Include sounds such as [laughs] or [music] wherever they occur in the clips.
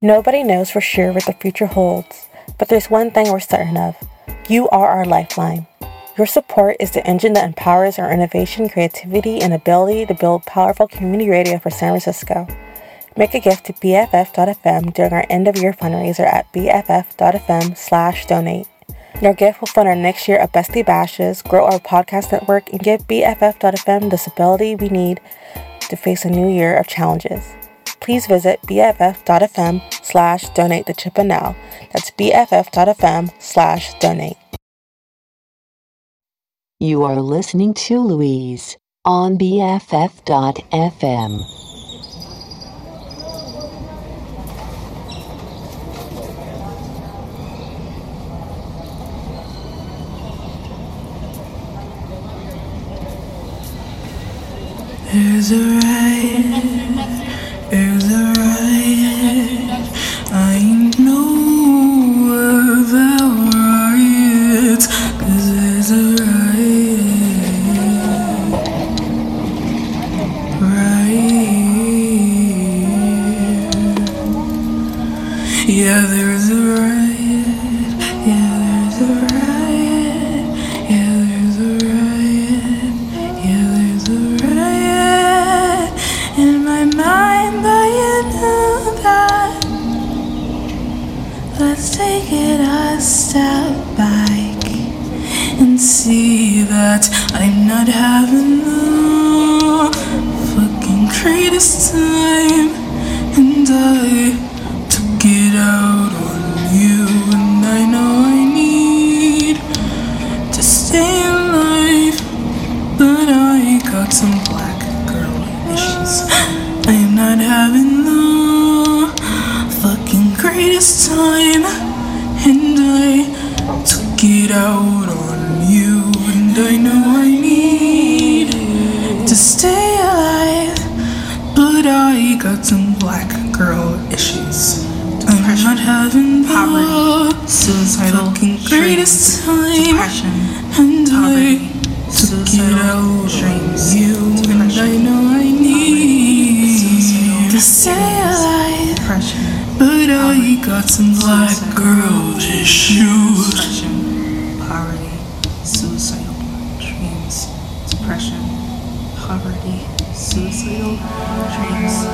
Nobody knows for sure what the future holds, but there's one thing we're certain of. You are our lifeline. Your support is the engine that empowers our innovation, creativity, and ability to build powerful community radio for San Francisco. Make a gift to BFF.FM during our end of year fundraiser at BFF.FM slash donate. Your gift will fund our next year of Bestie Bashes, grow our podcast network, and give BFF.FM the stability we need to face a new year of challenges please visit bff.fm slash donate the chip and now. That's bff.fm slash donate. You are listening to Louise on BFF.fm. There's a right is a riot. Step back and see that I'm not having the fucking greatest time, and I took it out on you, and I know I need to stay alive, but I got some black girl issues. I am not having the fucking greatest time, I took it out on you, and I know I need to stay alive, but I got some black girl issues. I'm not having poverty, suicidal, fucking greatest time, depression, and poverty, I took it out dreams, on you, and I know I need to stay alive. depression, But I got some black girl issues. poverty, suicidal dreams, depression, poverty, suicidal dreams,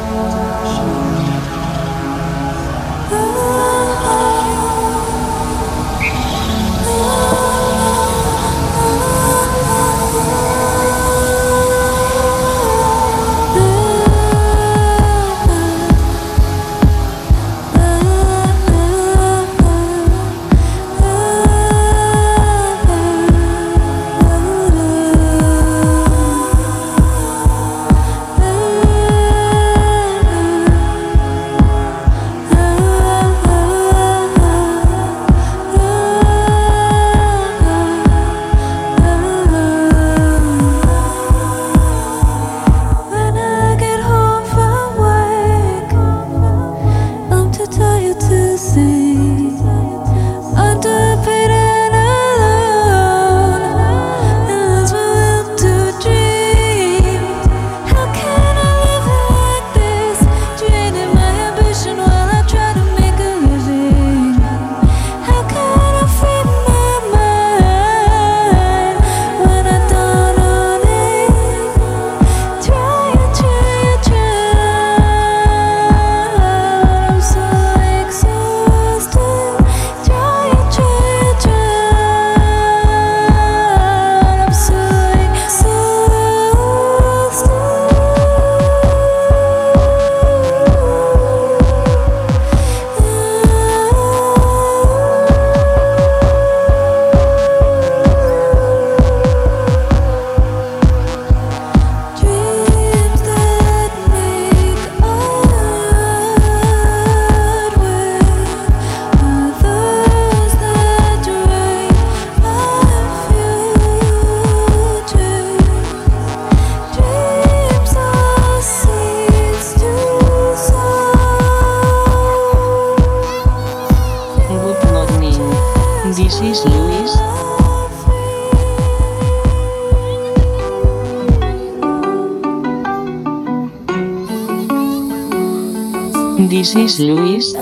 Francis Luis.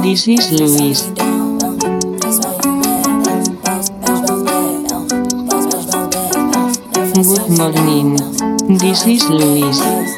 This is Louise. Good morning. This is Louise.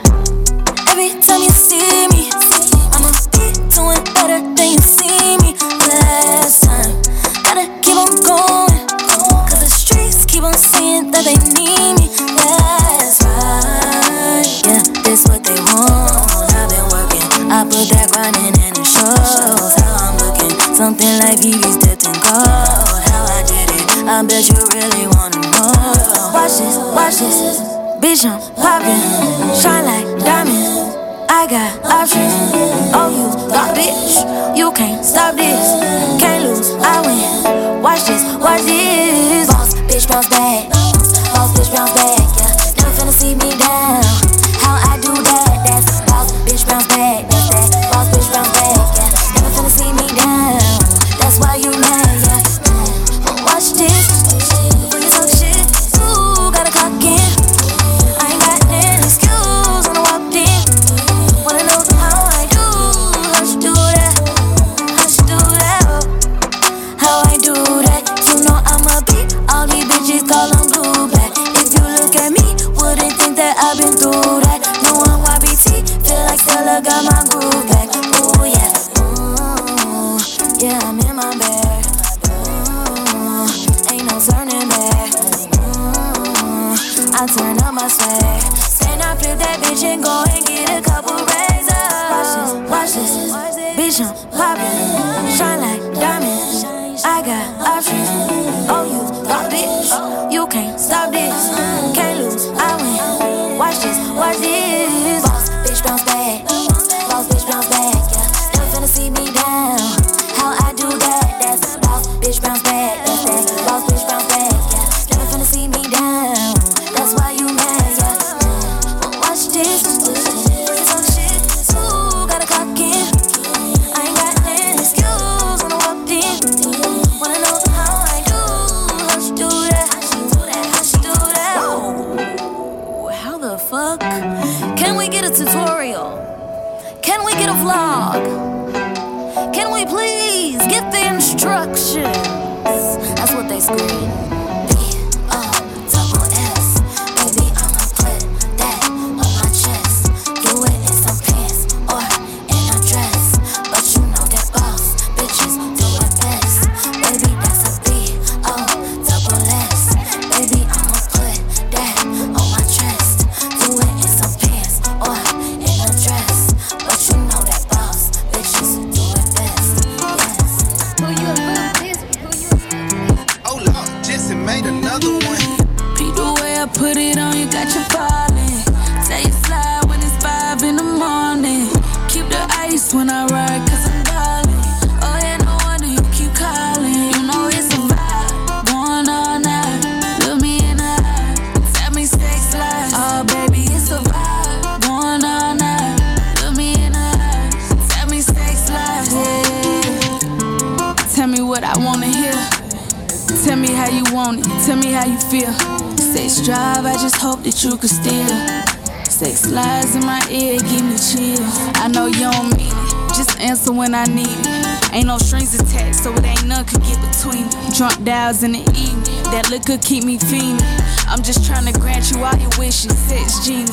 In the evening. That liquor keep me fiending. I'm just trying to grant you all your wishes. Sex genie,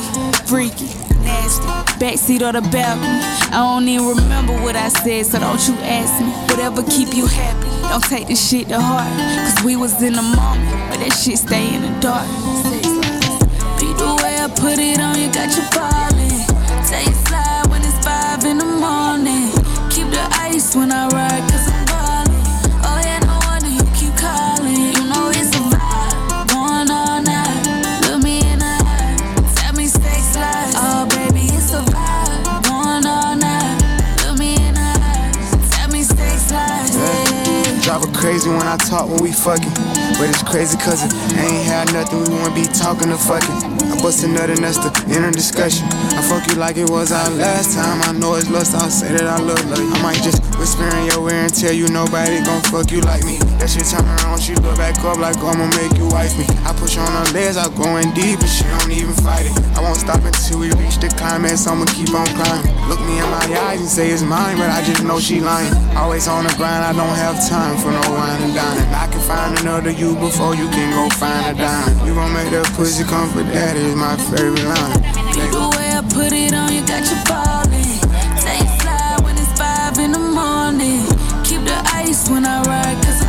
freaky, nasty. Backseat or the balcony. I don't even remember what I said, so don't you ask me. Whatever keep you happy. Don't take this shit to heart. Cause we was in the moment, but that shit stay in the dark. Beat the way I put it on, you got you falling. Take slide when it's five in the morning. Keep the ice when I when I talk when we fucking. But it's crazy cause it ain't had nothing, we wanna be talking to fucking. I bust another, that's the inner discussion. I fuck you like it was our last time. I know it's lust, I'll say that I love like I might just whisper in your ear and tell you nobody gon' fuck you like me. That shit turn around, she look back up like I'ma make you wife me. I push on her legs, I go in deep, but she don't even fight it. I won't stop until we reach the climax, I'ma keep on climbing. Look me in my eyes and say it's mine, but I just know she lying. Always on the grind, I don't have time for no wine and dine. I can find another you before you can go find a dime. You gon' make that pussy come for daddy is my favorite line. The way I put it on, you got your ballin'. Take fly when it's five in the morning. Keep the ice when I ride, cause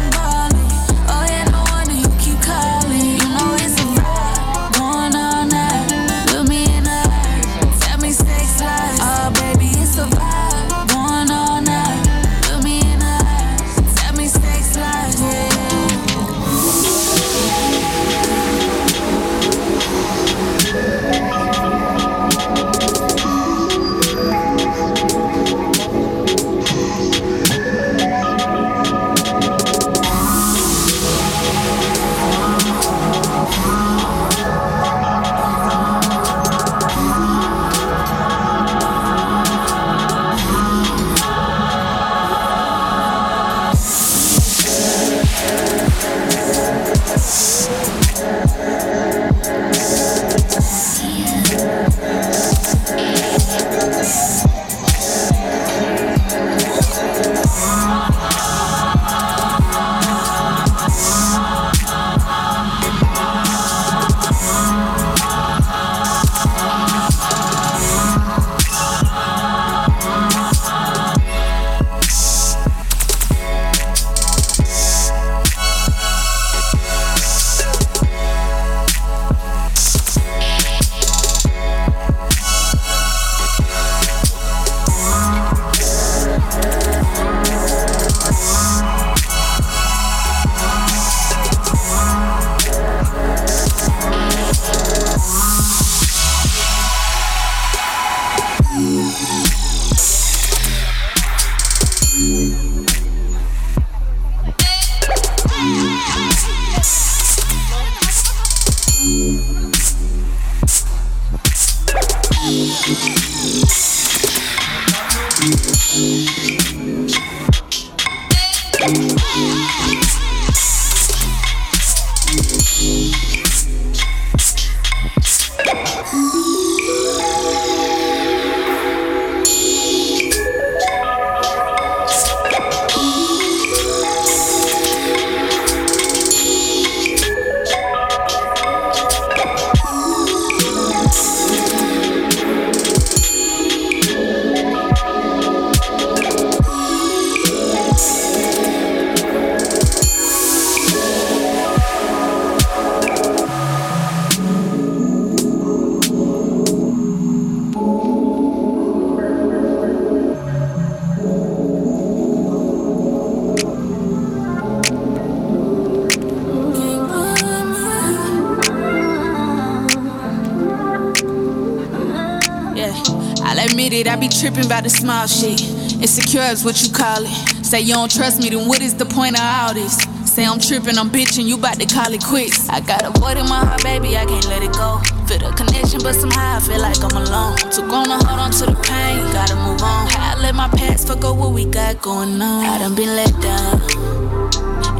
Is what you call it. Say you don't trust me, then what is the point of all this? Say I'm tripping, I'm bitching, you bout to call it quits. I got a void in my heart, baby, I can't let it go. Feel the connection, but somehow I feel like I'm alone. Took on to hold on to the pain, gotta move on. I let my past fuck up what we got going on. I done been let down,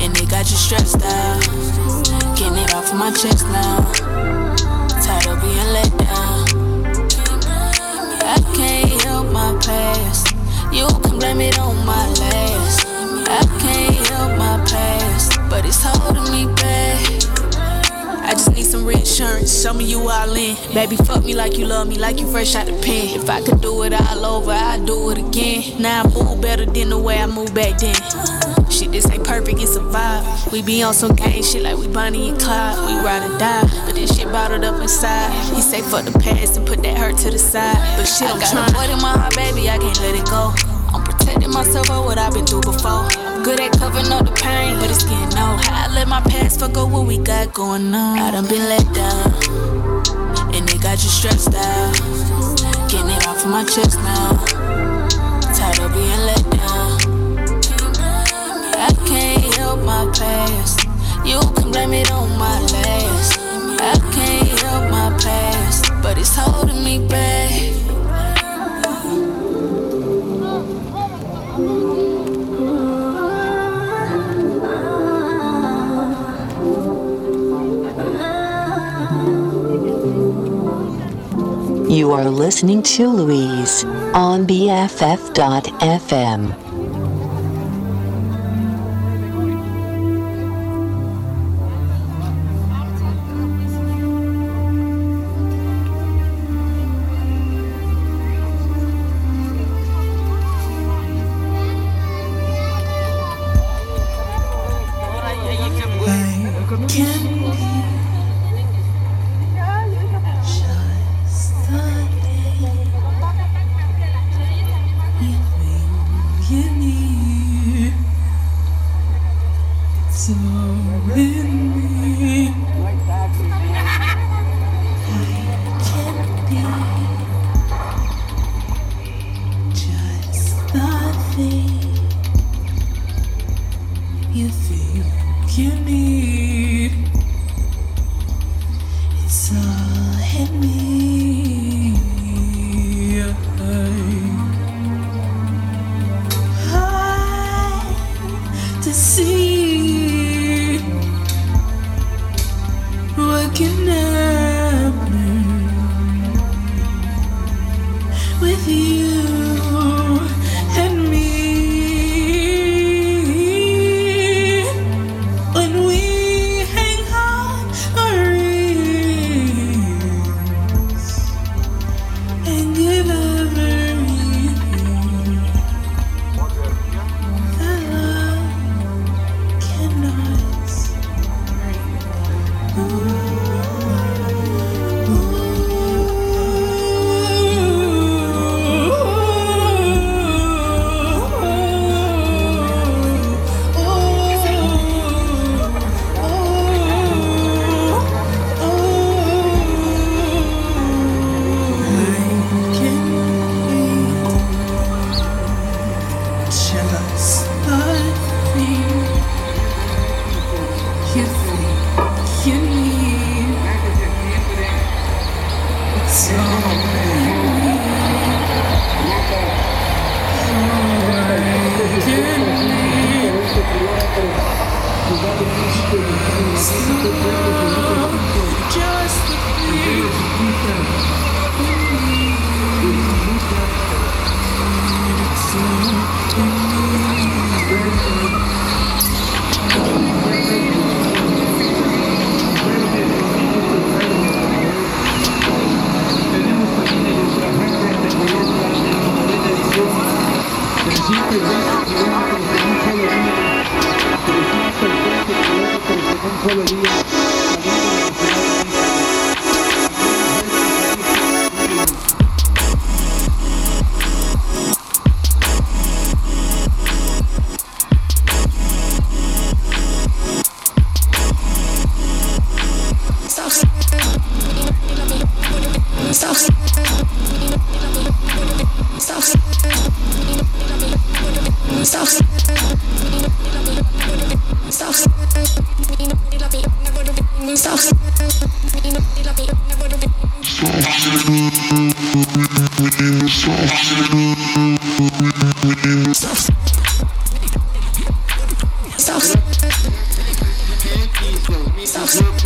and they got you stressed out. Getting it off of my chest now. Tired of being let down. I can't help my past. Blame it on my last. I can't help my past, but it's holding me back. I just need some reinsurance. Show me you all in. Baby, fuck me like you love me, like you fresh out the pen. If I could do it all over, I'd do it again. Now I move better than the way I moved back then. Shit, this ain't perfect, it's a vibe. We be on some gang shit like we Bonnie and Clyde. We ride or die, but this shit bottled up inside. He say fuck the past and put that hurt to the side. But shit, I'm trying. Void in my heart, baby, I can't let it go. I'm protecting myself for what I've been through before. Good at covering up the pain, but it's getting old. How I let my past fuck up what we got going on. I done been let down, and they got you stressed out. Getting it off of my chest now. Tired of being let down. I can't help my past. You can blame it on my last. I can't help my past. You are listening to Louise on BFF.fm. Stop.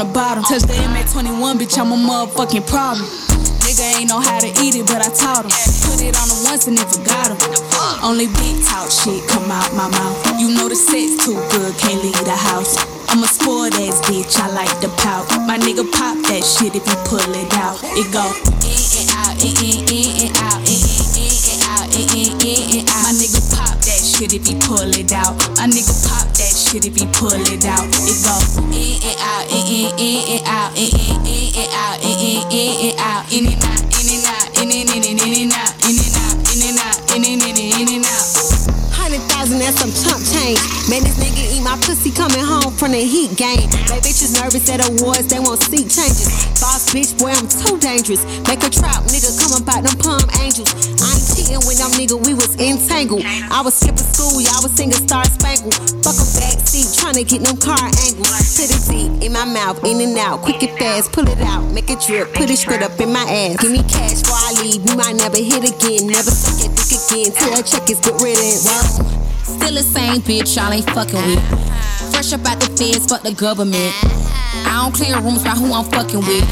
The bottom. Touch the M21, bitch, I'm a motherfucking problem. Nigga ain't know how to eat it, but I taught him. Put it on him once and then forgot him. Only big talk shit come out my mouth. You know the sex too good, can't leave the house. I'm a spoiled ass bitch, I like the pout. My nigga pop that shit if you pull it out. It go in and out, in in in and out, in in in and out, in in in and out. My nigga pop that shit if he pull it out. My nigga pop that shit if he pull it out. It go in and out, in in in out, in in in and out, in in in and out, in and out, in and out, in and in and in and out, in and out, in and out, in in and in and out. Hundred thousand, that's some chump change. Man, this nigga pussy coming home from the heat game. They bitches nervous at awards, they won't seek changes. Boss bitch, boy, I'm too dangerous. Make a trap, nigga, come about them palm angels. I ain't cheating with them nigga, we was entangled. I was skipping school, y'all was singing Star Spangled. Fuck a backseat, tryna get them car angles. Put it deep in my mouth, in and out, quick and fast. Pull it out, make it drip, put it straight up in my ass. Give me cash before I leave, you might never hit again. Never suck dick again, till a check is good riddance. Still the same bitch, y'all ain't fucking with. Fresh up out the feds, fuck the government. I don't clear rooms by who I'm fucking with.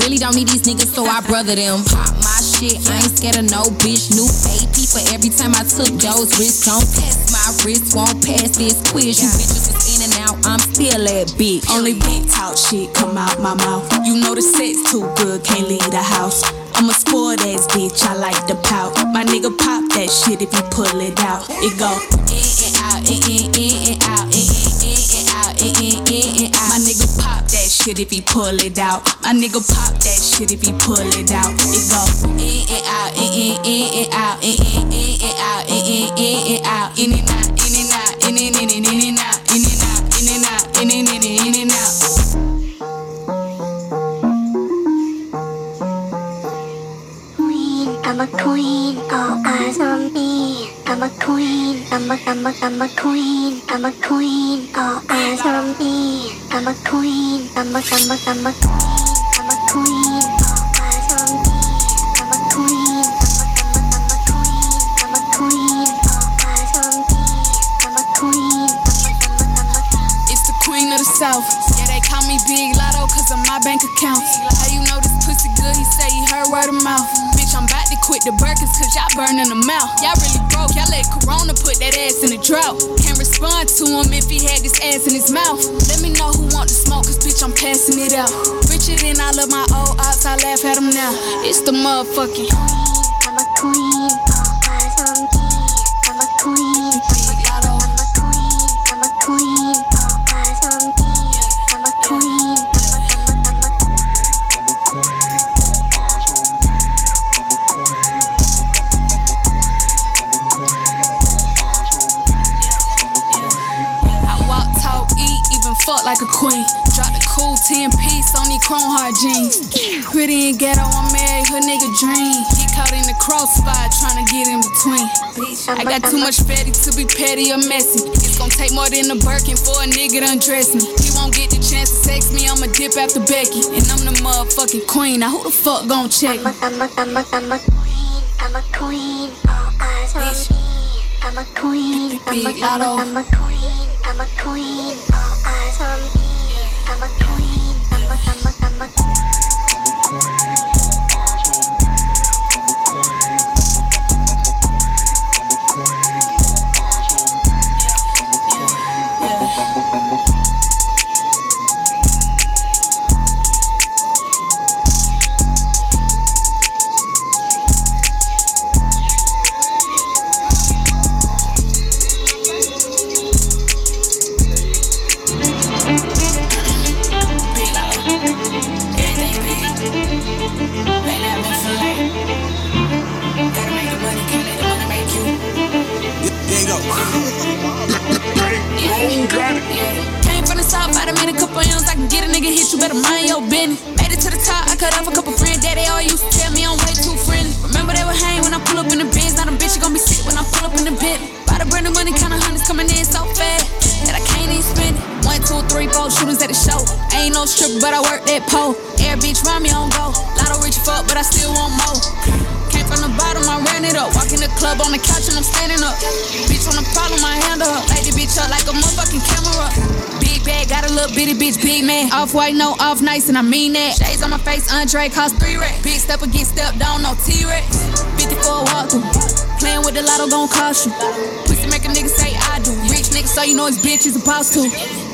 Really don't need these niggas, so I brother them. Pop my shit, I ain't scared of no bitch. New AP for every time I took those risks. Don't pass my wrist, won't pass this quiz. You bitches was in and out, I'm still that bitch. Only big talk shit come out my mouth. You know the sex too good, can't leave the house. I'm a spoiled ass bitch, I like the pout. My nigga pop that shit if you pull it out. It go in and out, in in in and out, in and out. My nigga pop that shit if he pull it out. My nigga pop that shit if he pull it out. It go in and out, in in in and out, in in in and out, in in in and out, in and out, in and out, in and in and in and out, in and out, in and out, in and in and in and out. Queen, I'm a queen, all eyes on me. I'm a queen, I'm a, I'm a, I'm a queen, I'm a queen, all me. I'm a queen, I'm a, I'm a, I'm a queen, I'm a queen, Quit the burgers cause y'all burning them out. Y'all really broke. Y'all let Corona put that ass in the drought. Can't respond to him if he had this ass in his mouth. Let me know who want to smoke cause bitch, I'm passing it out. Richer than all of my old ops, I laugh at them now. It's the motherfucking. I'm a queen, I got too much fatty to be petty or messy. It's gonna take more than a Birkin for a nigga to undress me. He won't get the chance to text me, I'ma dip after Becky. And I'm the motherfucking queen. Now who the fuck gon' check me? I'm a, I'm a, I'm a queen, I'm a queen, all eyes on me. I'm a queen, I'm a, I'm a, I'm a queen, I'm a queen, all eyes on me. I'm a queen, I'm a, I'm a, I'm a Off white, no off nice, and I mean that. Shades on my face, Andre cost three racks. Big step against step down, no T-Rex. 50 for a walkthrough. Playing with the lotto gon' cost you. Pussy make a nigga say I do. Rich nigga, so you know his bitch is supposed to.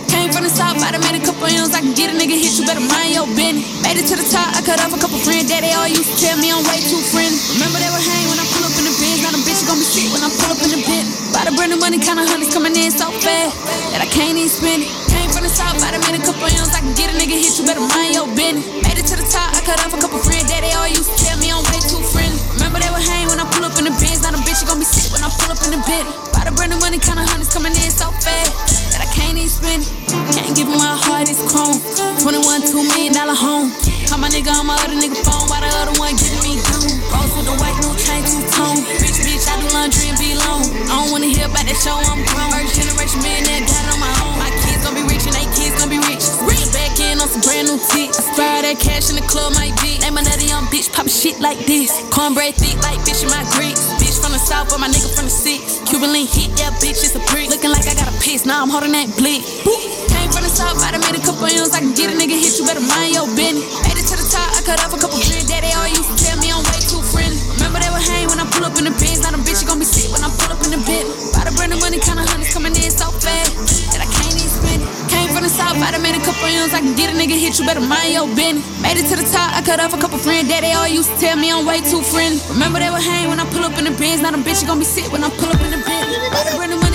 Came from the south, I done made a couple M's. I can get a nigga hit, you better mind your business. Made it to the top, I cut off a couple friends they all used to tell me I'm way too friendly. Remember they were hang when I pull up in the Benz, now them bitches gon' be sick when I pull up in the bit. Buy the brand new money, kinda hundreds coming in so fast that I can't even spend it. Came from the south, I done made a couple M's. I can get a nigga hit, you better mind your business. Made it to the top, I cut off a couple friends that they all used to tell me I'm way too friendly. Remember they were hang when I pull up in the Benz, now them bitches gon' be sick when I pull up in the bit. Buy the brand new money, kinda hundreds coming in so fast that I can't even spend it. Can't give my heart, it's chrome. 21, two million dollar home. Call my nigga on my other nigga phone, while the other one giving me doom. Rose with the white, no chain, two tone. Rich bitch, I do laundry and be alone. I don't wanna hear about that show, I'm grown. First generation millionaire, got it on my own. On some brand new tit. I spy that cash in the club, might be. Name another young bitch, pop shit like this. Cornbread thick like bitch in my grits. Bitch from the south, but my nigga from the six. Cuban link hit, yeah, bitch, it's a brick. Looking like I got a piss, now I'm holding that blick. Came from the south, I done made a couple M's. I can get a nigga hit, you better mind your business. Made it to the top, I cut off a couple that they all used to tell me I'm way too friendly. Remember they were hang when I pull up in the Benz, now them bitches gon' be sick when I pull up in the bit. Buy the brand new money, kinda hundreds coming in so fast that I can't. South, I made a couple M's. I can get a nigga hit, you better mind your business. Made it to the top, I cut off a couple friends they all used to tell me I'm way too friendly. Remember they were hang when I pull up in the Benz, now them bitches gon' be sick when I pull up in the bit.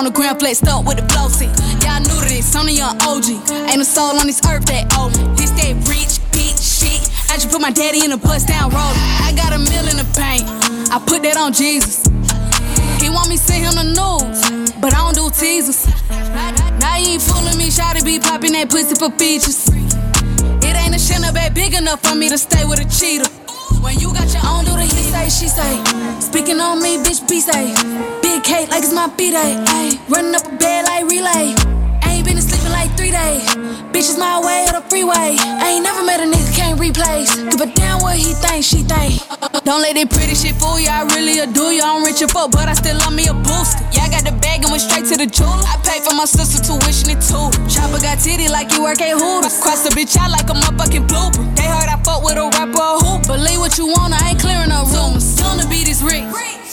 On the ground flex up with the flow seat. Y'all new to this, I'm OG. Ain't a soul on this earth that me. This that rich bitch shit. I just put my daddy in a bus down road. I got a mill in the bank. I put that on Jesus. He want me send him the news, but I don't do teasers. Now you ain't fooling me, to be popping that pussy for features. It ain't a shinner bag big enough for me to stay with a cheater. When you got your own, do the he say, she say. Speaking on me, bitch, be say. My B-day. Ayy, running up a bed like relay. Ain't been sleeping like three days. Bitches my way or the freeway. I ain't never met a nigga can't replace. Give a damn what he think, she think. Don't let that pretty shit fool ya. I really adore you. I'm rich and fuck, but I still love me a booster. Yeah, I got the bag and went straight to the jeweler. I paid for my sister tuition it too. Chopper got titty like you work at Hooters. Cross the bitch out like a motherfucking blooper. They heard I fuck with a rapper or hoop. Believe what you want, I ain't clearing no rumors. Soon to be this rich.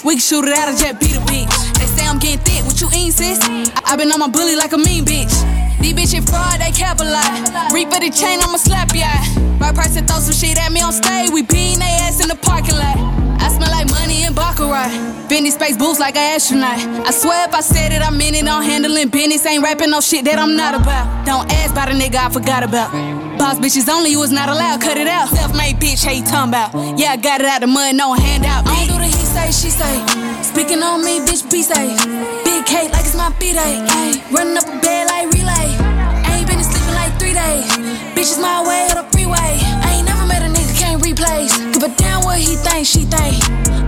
We can shoot it out of jet, beat a bitch. They say I'm getting thick, what you eat, sis? I, been on my bully like a mean bitch. These bitches fraud, they cap a lot. Reap for the chain, I'ma slap ya. Right and throw some shit at me on stage. We beating they ass in the parking lot. I smell like money and baccarat. Fendi space boots like an astronaut. I swear if I said it, I meant it. I'm handling business. Ain't rapping no shit that I'm not about. Don't ask about a nigga I forgot about. Boss bitches only, you was not allowed. Cut it out. Self-made bitch, how you talking about? Yeah, I got it out the mud, no handout. I don't do the he say, she say. Speaking on me, bitch, be say. Big cake like it's my B-day. Running up a bed like relay. Ain't been sleeping like three days. Bitch Bitches my way or the freeway. I ain't never met a nigga can't replace. Give a damn what he think, she think.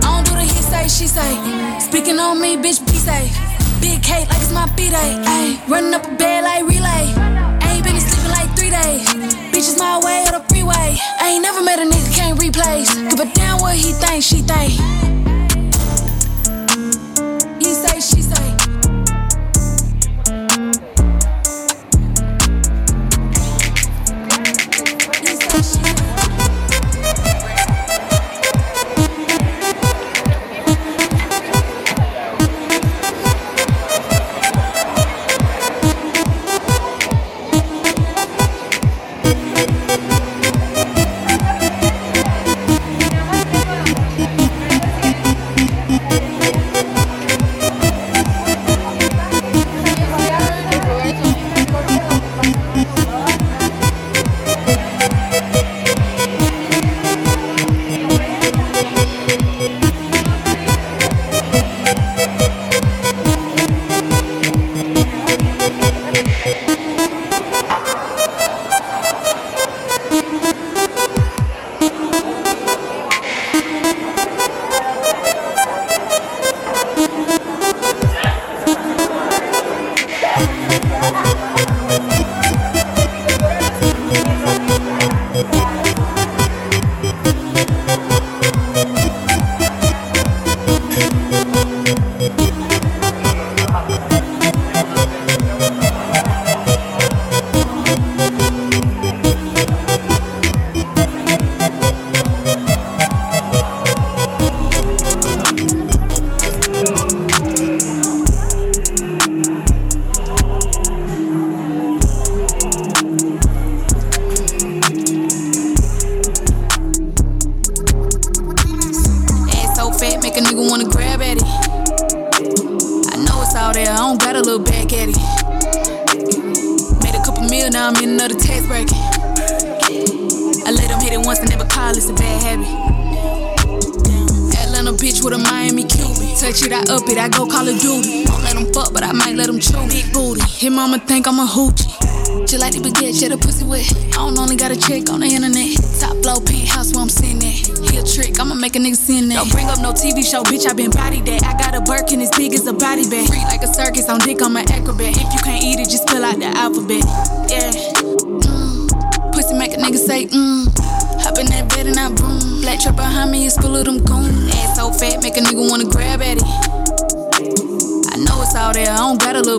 I don't do the he say, she say. Speaking on me, bitch, be safe. Big cake like it's my B-day. Running up a bed like relay. Ain't been sleeping like three days. Bitch Bitches my way or the freeway. I ain't never met a nigga can't replace. Give a damn what he think, she think.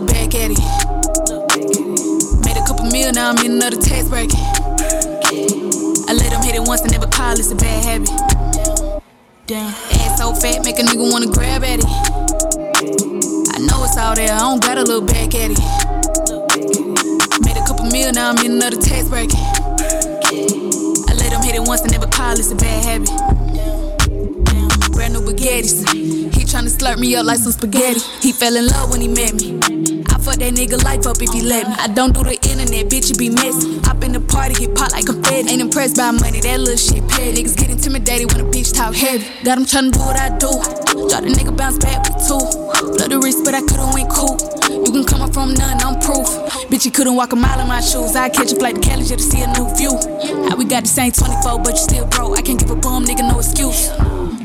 There, I don't got a little back at it. Made a couple meal, now I'm in another tax bracket. I let them hit it once and never call, it's a bad habit. Damn, ass so fat, make a nigga wanna grab at it. I know it's all there, I don't gotta look back at it. Made a couple meal, now I'm in another tax bracket. I let them hit it once and never call, it's a bad habit. Brand new. He tryna slurp me up like some spaghetti. He fell in love when he met me. I fuck that nigga life up if he let me. I don't do the internet, bitch, it be messy. Hop in the party, get pop like confetti. Ain't impressed by money, that little shit petty. Niggas get intimidated when a bitch talk heavy. Got him tryna do what I do. Drop the nigga bounce back with two. Blood the wrist, but I could've went cool. You can come up from none, I'm proof. Bitch, you couldn't walk a mile in my shoes. I catch a flight to Cali just to see a new view. How we got the same 24, but you still broke. I can't give a bum, nigga, no excuse.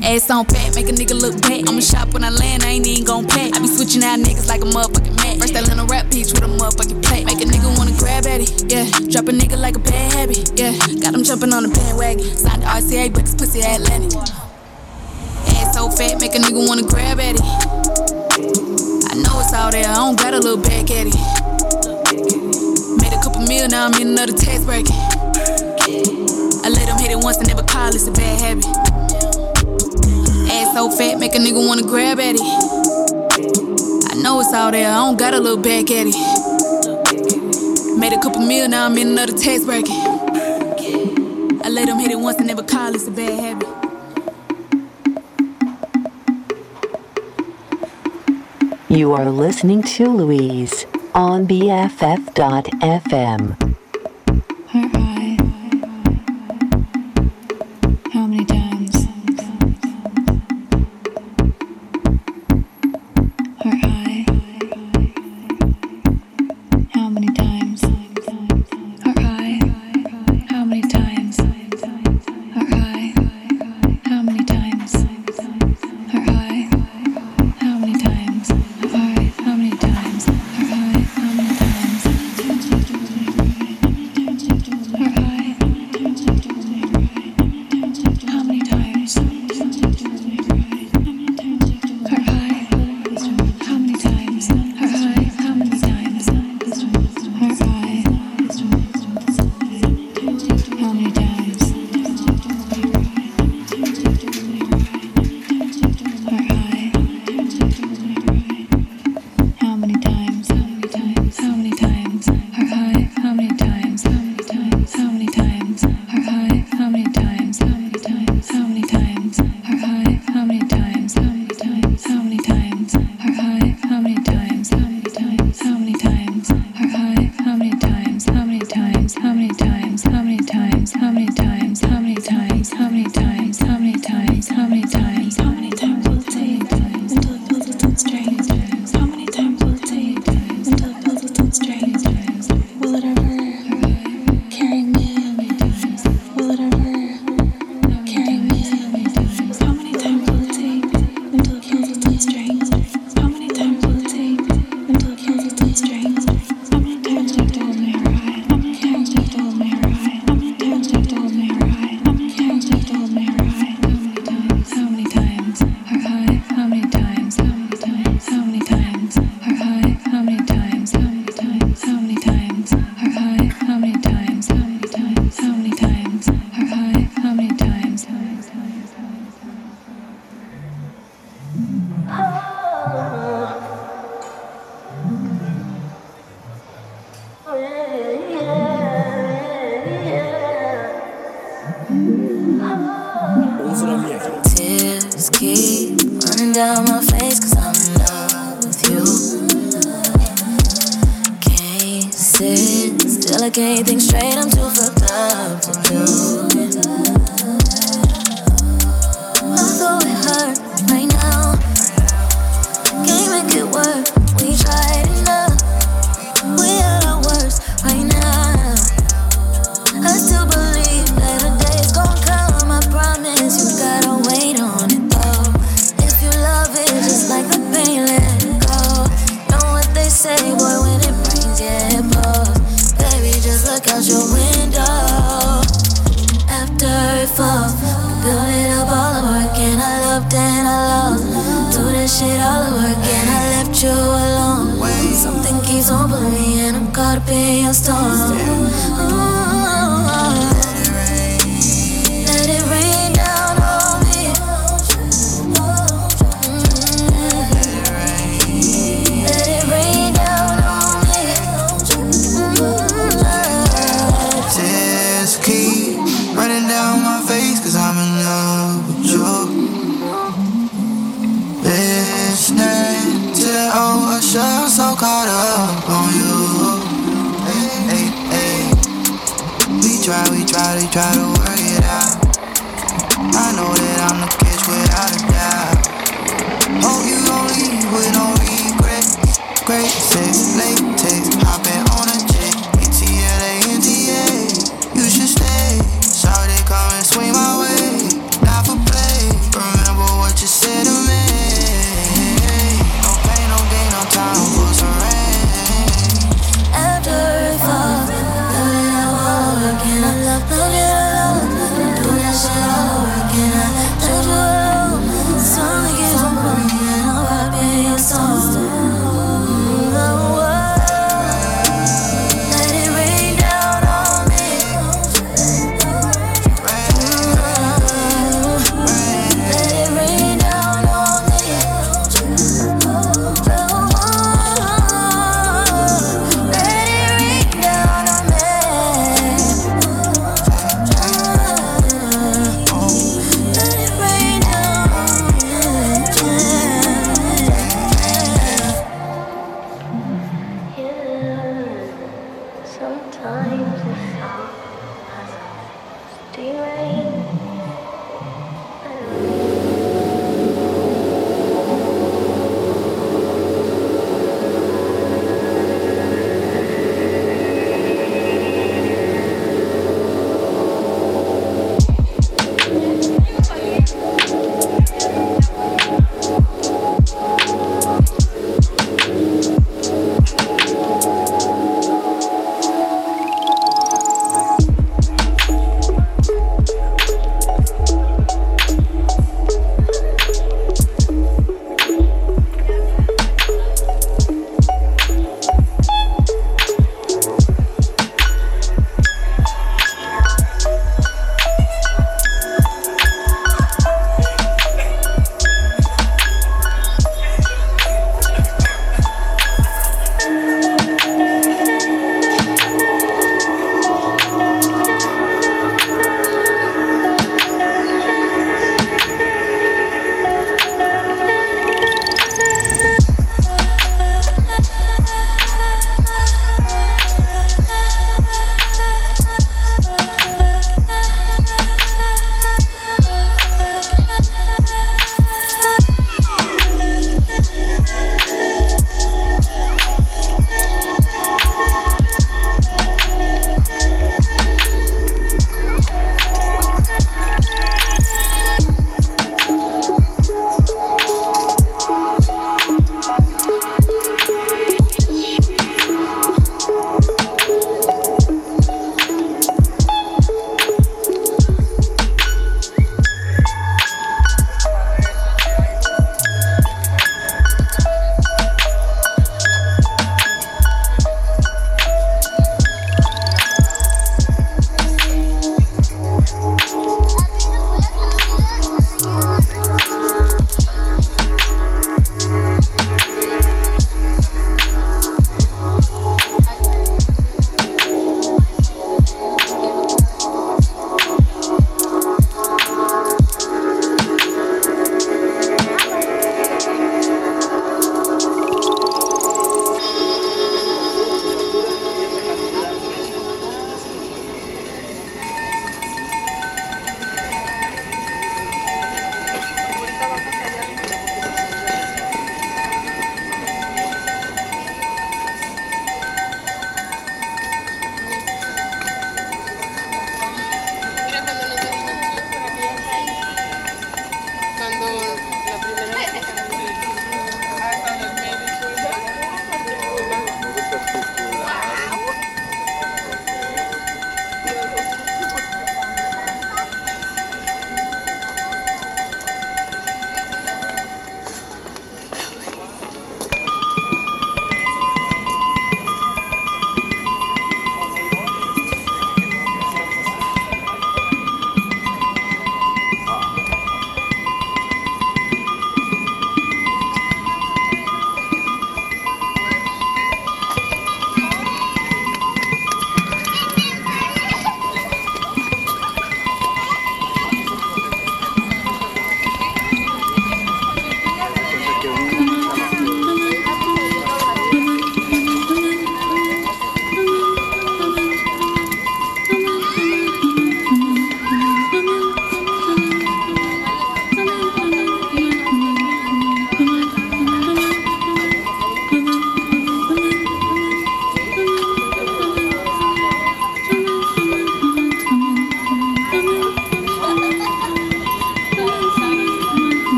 Ass on fat, make a nigga look back. I'ma shop when I land, I ain't even gon' pack. I be switching out niggas like a motherfucking mat. First I learn a rap piece with a motherfucking plate. Make a nigga wanna grab at it, yeah. Drop a nigga like a bad habit, yeah. Got him jumping on the bandwagon. Signed the RCA, but this pussy Atlantic. Ass so fat, make a nigga wanna grab at it. I know it's all there, I don't got a little back at it. Made a couple meal, now I'm in another tax bracket. I let them hit it once and never call, it's a bad habit. Ass so fat, make a nigga wanna grab at it. I know it's all there, I don't got a little back at it. Made a couple meal, now I'm in another tax bracket. I let them hit it once and never call, it's a bad habit. You are listening to Louise on BFF.fm.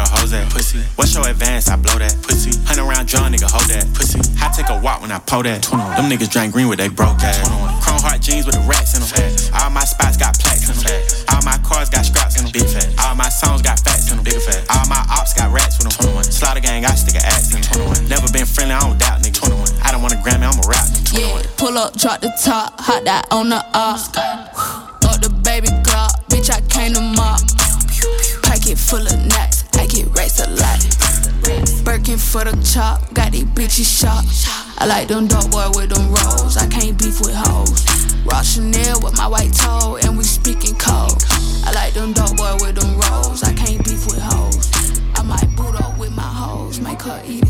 the hoes at. Pussy. What's your advance? I blow that. Pussy. Hunt around John, nigga, hold that. Pussy. I take a walk when I pull that. Them niggas drink green with they broke ass. Chrome heart jeans with the rats in them. All my spots got plaques in them. All my cars got scraps in them. Big fat. All my songs got fats in them. Big fat. All my ops got rats with them. 21. Slaughter gang, I stick a ass in them. 21. Never been friendly, I don't doubt nigga. 21. I don't want a Grammy, I'm a rap. Yeah, pull up, drop the top, hot that on the up. Up the baby Glock, bitch, I came to mop. Packet full of racks a lot. Birkin for the chop, got these bitches shot. I like them dope boy with them rolls, I can't beef with hoes. Rock Chanel with my white toe, and we speaking cold. I like them dope boy with them rolls, I can't beef with hoes. I might boot up with my hoes, make her eat it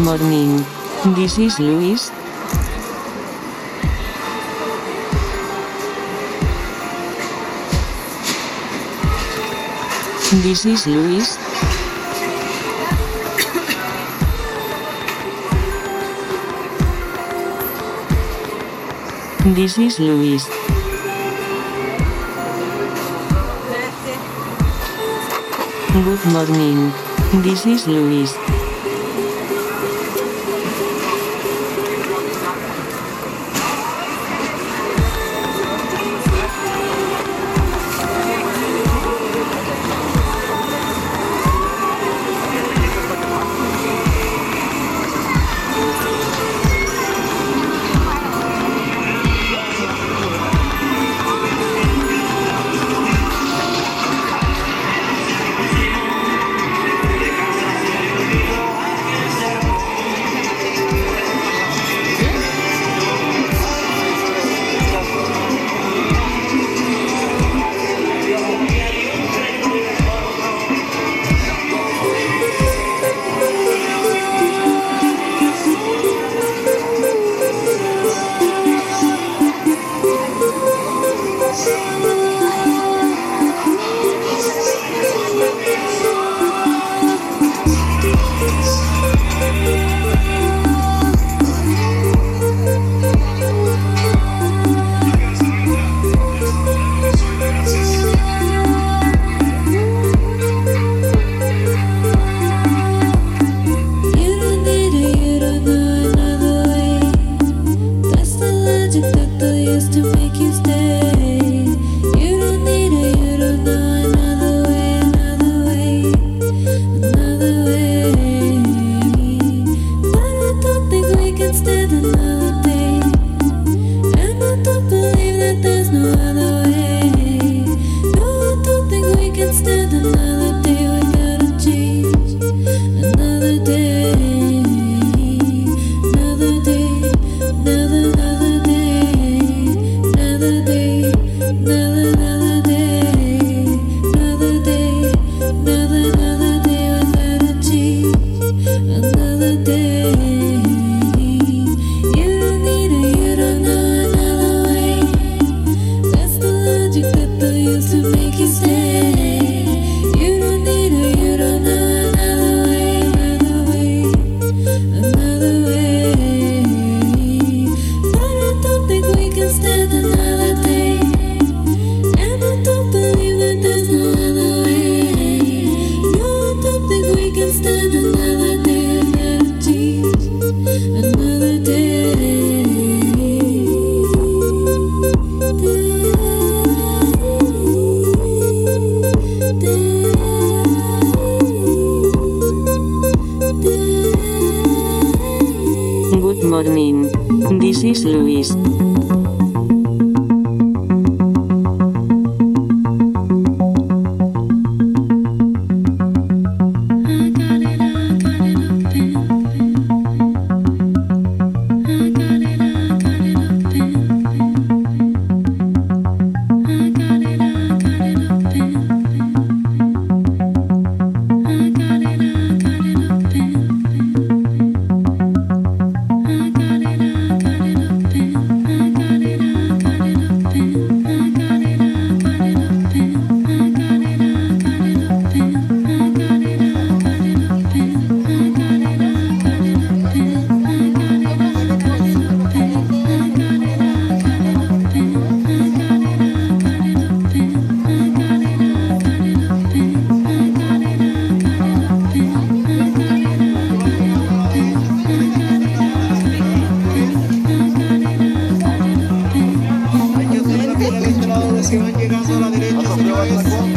morning. This is Louise. This is Louise. This is Louise. Good morning. This is Louise. que van llegando a la derecha, señores.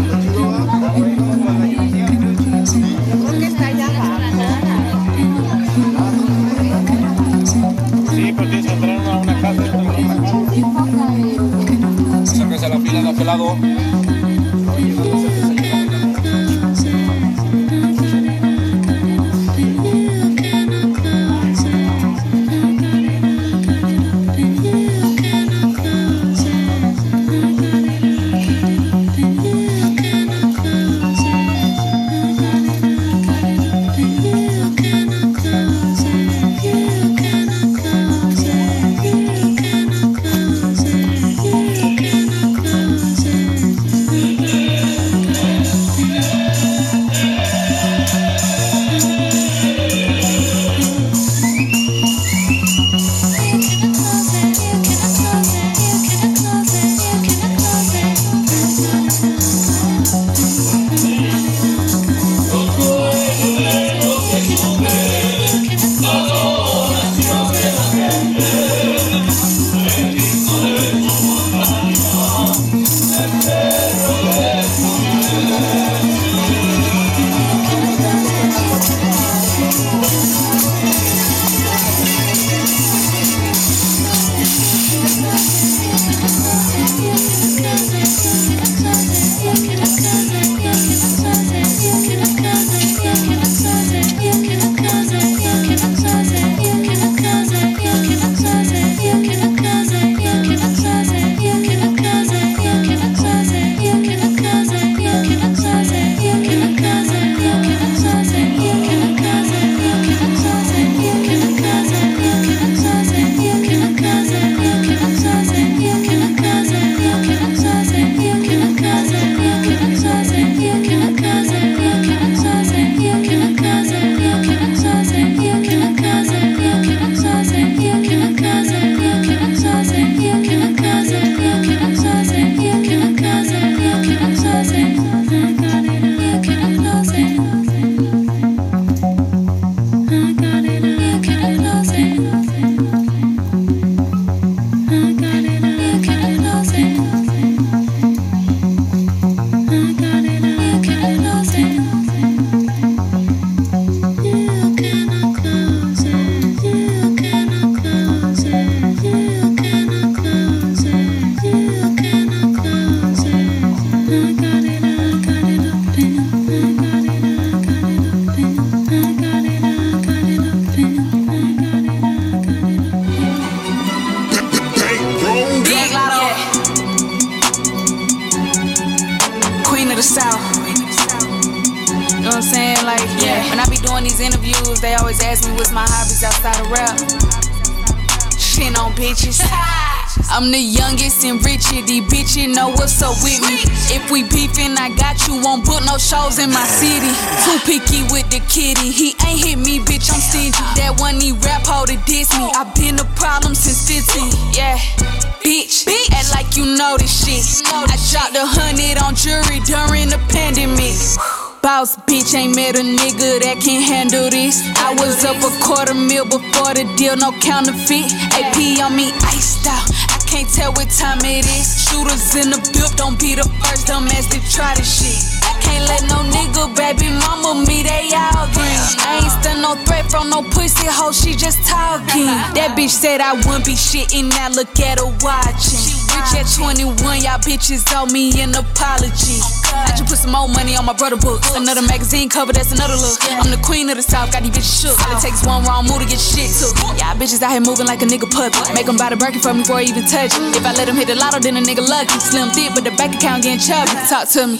Shooters in the build, don't be the first dumbass to try this shit. Can't let no nigga, baby mama, me, they all green. I ain't stand no threat from no pussy hoe, she just talking. That bitch said I wouldn't be shitting, now look at her watching. At 21, y'all bitches owe me an apology. I just put some more money on my brother books. Another magazine cover, that's another look. I'm the queen of the south, got these bitches shook. All it takes one wrong move to get shit took. Y'all bitches out here moving like a nigga puppet. Make them buy the Birkin for me before I even touch it. If I let them hit the lotto, then a nigga lucky. Slim thick, but the bank account getting chubby. Talk to me.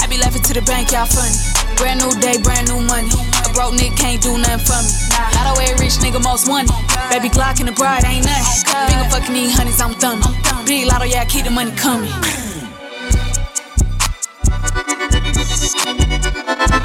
I be laughing to the bank, y'all funny. Brand new day, brand new money. Broke nigga can't do nothing for me. Not a way rich nigga most money. Baby Glock and the bride ain't nothing. Finger fucking need honeys, I'm thumbing. Big lotto, yeah, keep the money coming. [laughs]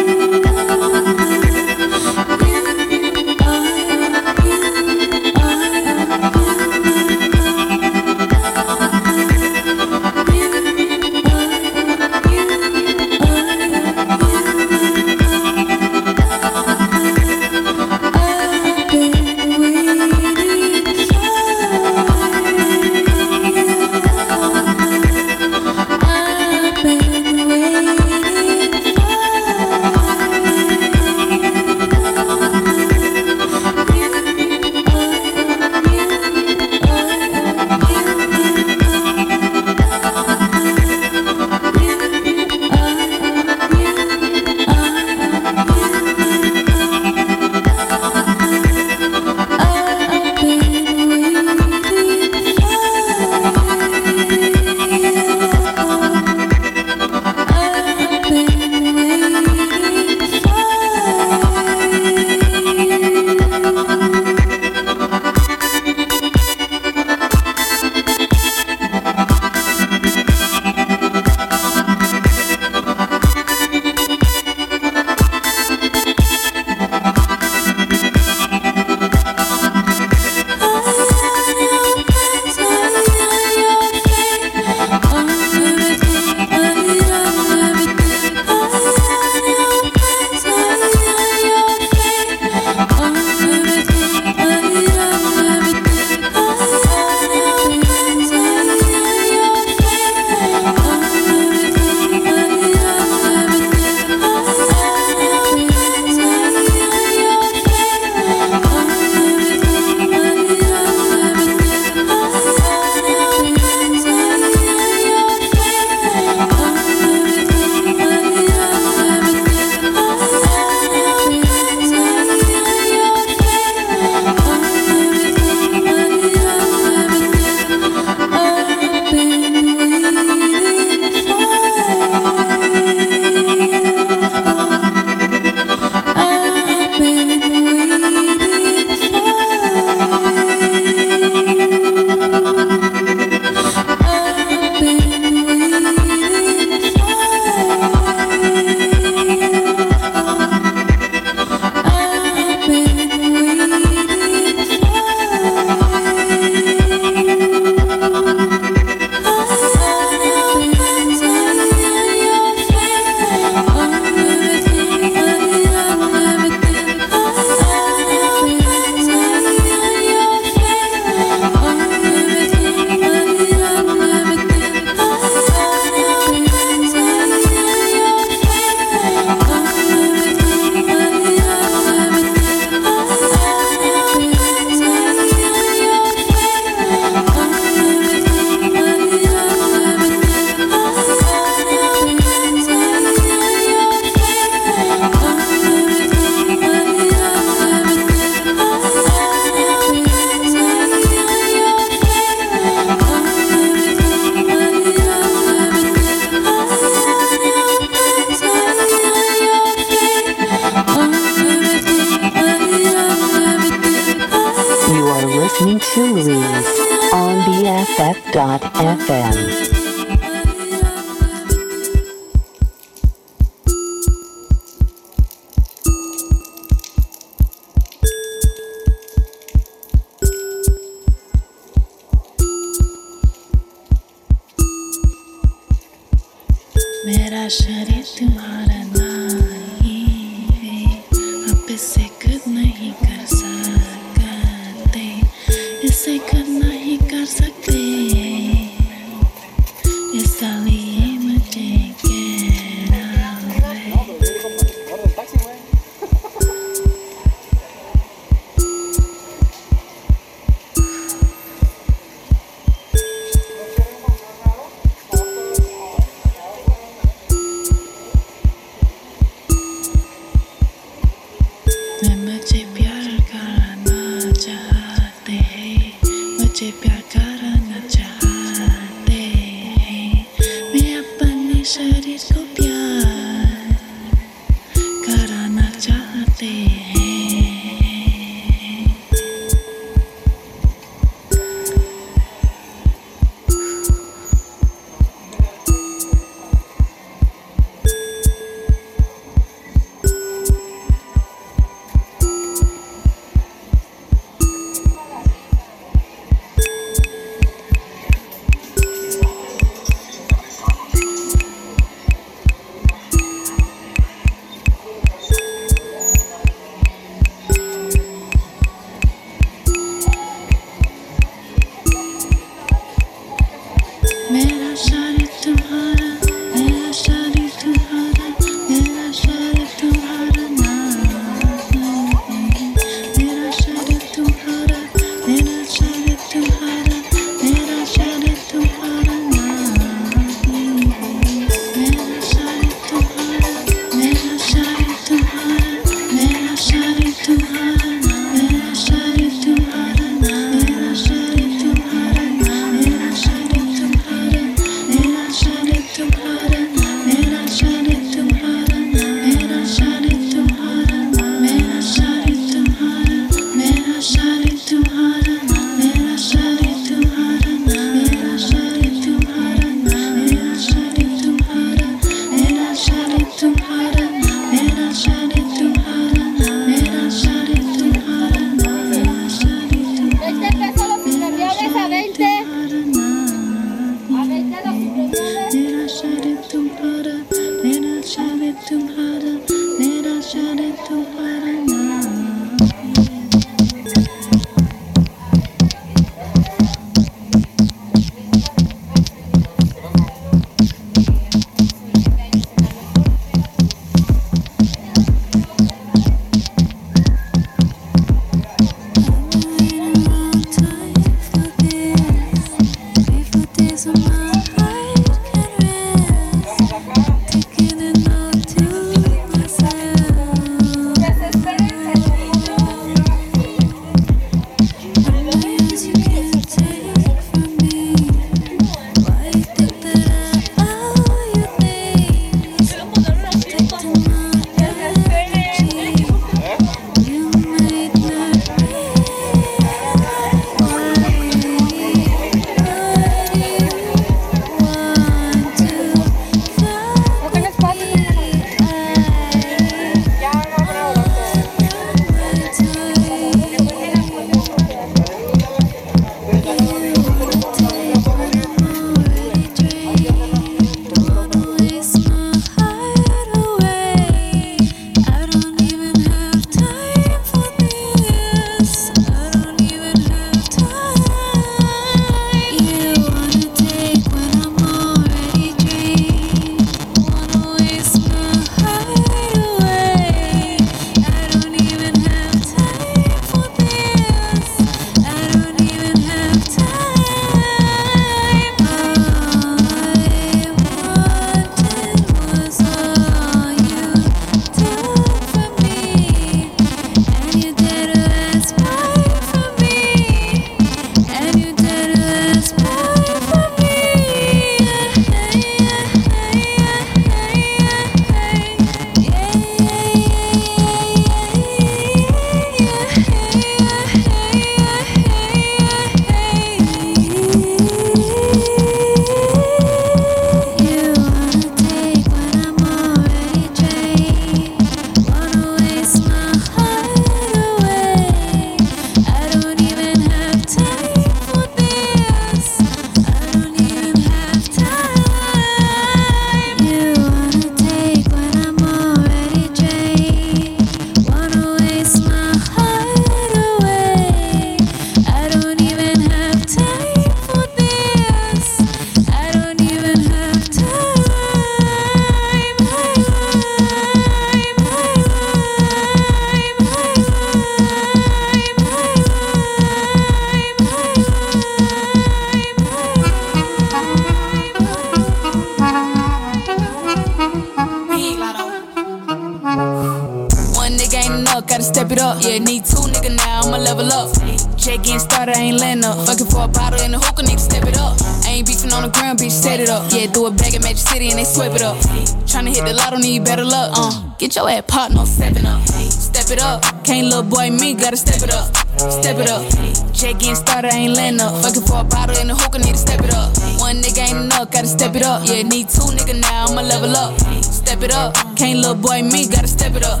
Yeah, do a bag at Magic City and they swipe it up. Tryna hit the lotto, need better luck. Uh, get your ass popped, no stepping up. Step it up, can't little boy me, gotta step it up. Step it up. Jet getting started, I ain't letting up. Fucking for a bottle in the hookah, need to step it up. One nigga ain't enough, gotta step it up. Yeah, need two nigga now, I'ma level up. Step it up, can't little boy me, gotta step it up.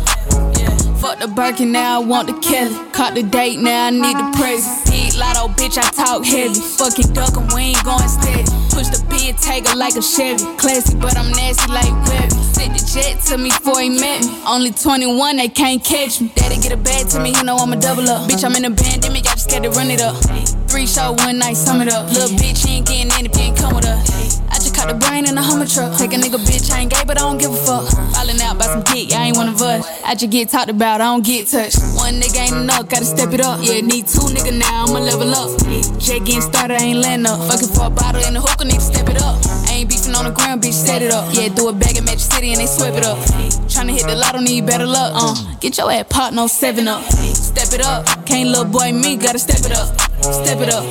Fuck the Birkin, now I want the Kelly. Caught the date, now I need the praise. Big lotto, bitch, I talk heavy. Fucking duck 'em, we ain't going steady. Push the big taker like a Chevy. Classy, but I'm nasty like Webby. Sit the jet to me before he met me. Only 21, they can't catch me. Daddy get a bag to me, you know I'ma double up. Bitch, I'm in a pandemic, I just scared to run it up. Three show, one night, sum it up. Little bitch, ain't getting ain't come with us. The brain in a Hummer truck. Take a nigga, bitch, I ain't gay, but I don't give a fuck. Falling out by some dick, I ain't one of us. I just get talked about, I don't get touched. One nigga ain't enough, gotta step it up. Yeah, need two nigga now, I'ma level up. Jet getting started, I ain't letting up. Fucking for a bottle in the need to step it up. On the ground, bitch, set it up. Yeah, do a bag in Magic City and they swipe it up. Tryna hit the lotto, need better luck. Uh, get your ass popped, no seven up. Step it up, can't little boy me, gotta step it up. Step it up.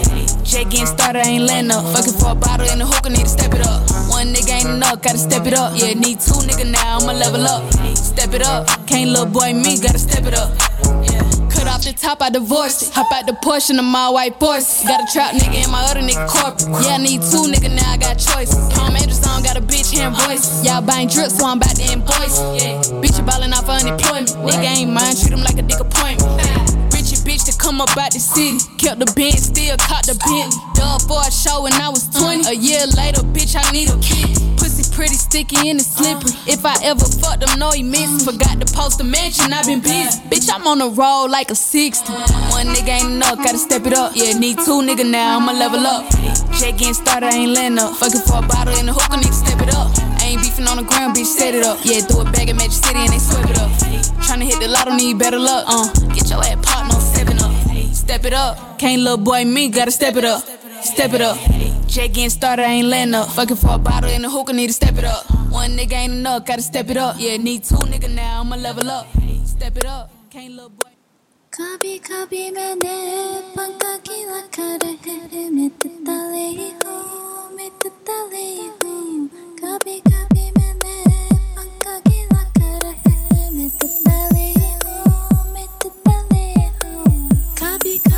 Jet getting started, I ain't letting up. Fucking for a bottle in the hookah, need to step it up. One nigga ain't enough, gotta step it up. Yeah, need two nigga now, I'ma level up. Step it up, can't little boy me, gotta step it up. Yeah. Off the top, I divorced it. Hop out the Porsche in my white Porsche. Got a trap nigga in my other nigga corporate. Yeah, I need two nigga now, I got choices. Palm Angels on, got a bitch hearing voice. Y'all buying drips, so I'm about to invoice. Yeah, bitch, you ballin' off unemployment. Nigga ain't mine, treat him like a dick appointment. Bitch to come up out the city. Kept the Benz, still caught the Bentley. Dub for a show when I was 20. A year later, bitch, I need a kid. Pretty sticky and it's slippery. If I ever fucked them, no he missed. Forgot to post a mention, i been busy. Bitch, I'm on the road like a 60. One nigga ain't enough, gotta step it up. Yeah, need two nigga now, I'ma level up. Jet getting started, I ain't letting up. Fucking for a bottle in the hookah, need to step it up. I ain't beefing on the ground, bitch, set it up. Yeah, do it back at Magic City and they swipe it up. Tryna hit the lotto, need better luck. Uh, get your ass popped, no seven up. Step it up, can't little boy me, gotta step it up. Step it up. Jet getting started, I ain't letting up. Fucking for a bottle in the hookah, need to step it up. One nigga ain't enough, gotta step it up. Yeah, need two nigga now, I'ma level up. Step it up, can't little boy. कभी कभी मैंने पंखा की लकर है मैं तले हूँ मैं तले हूँ कभी कभी मैंने पंखा की लकर है मैं तले हूँ मैं तले हूँ कभी कभी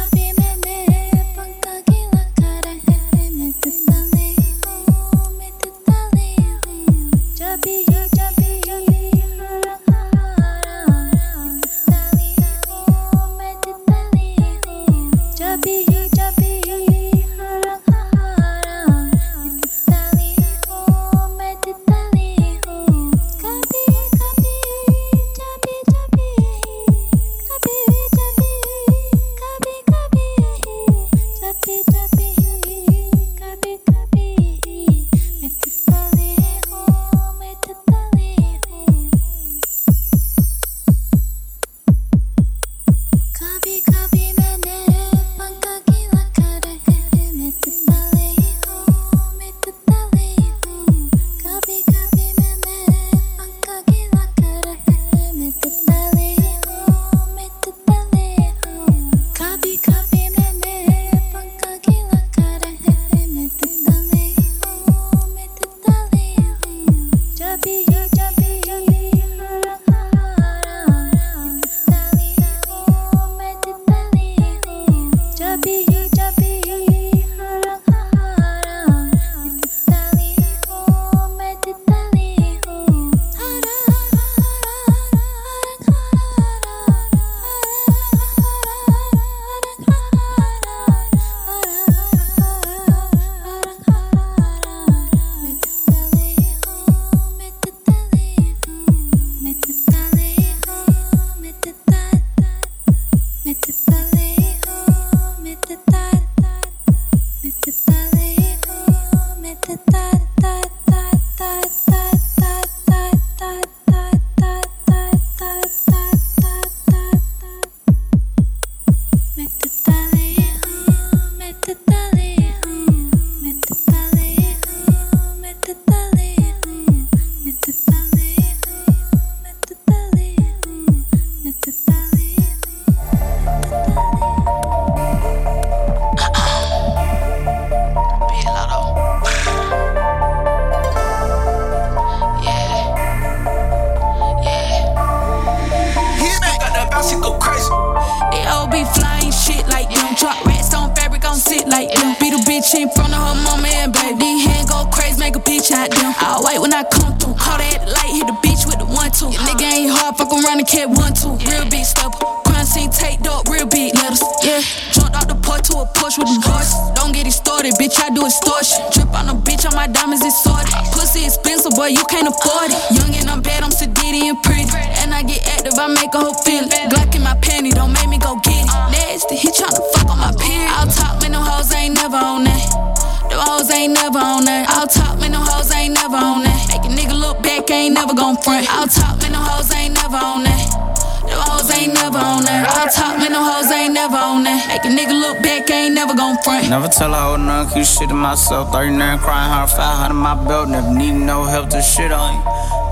tell a hoe none, keep shit to myself. 39 crying hard, 500 my belt. Never need no help to shit on you.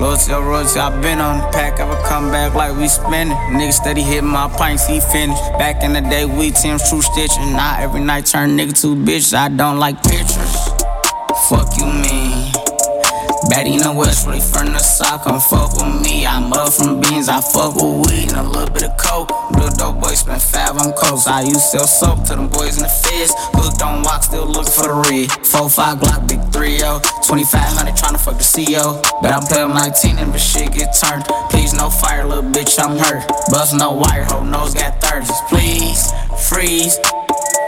Loyalty or royalty, I been on the pack. Ever come back like we spinning. Nigga steady hit my pints, he finished. Back in the day, we teams true stitching. Not every night turn nigga to bitches. I don't like pictures. Fuck you mean. Betty in the West, really from the south, come fuck with me. I'm up from beans, I fuck with weed and a little bit of coke. I used to sell soap to them boys in the feds. Hooked on walk, still looking for the red. 4-5 Glock, big 3-0. 2500 tryna fuck the CO. Bet I'm playing 19 and the shit get turned. Please no fire, little bitch, I'm hurt. Bust no wire, hoe nose got 30s. Please freeze.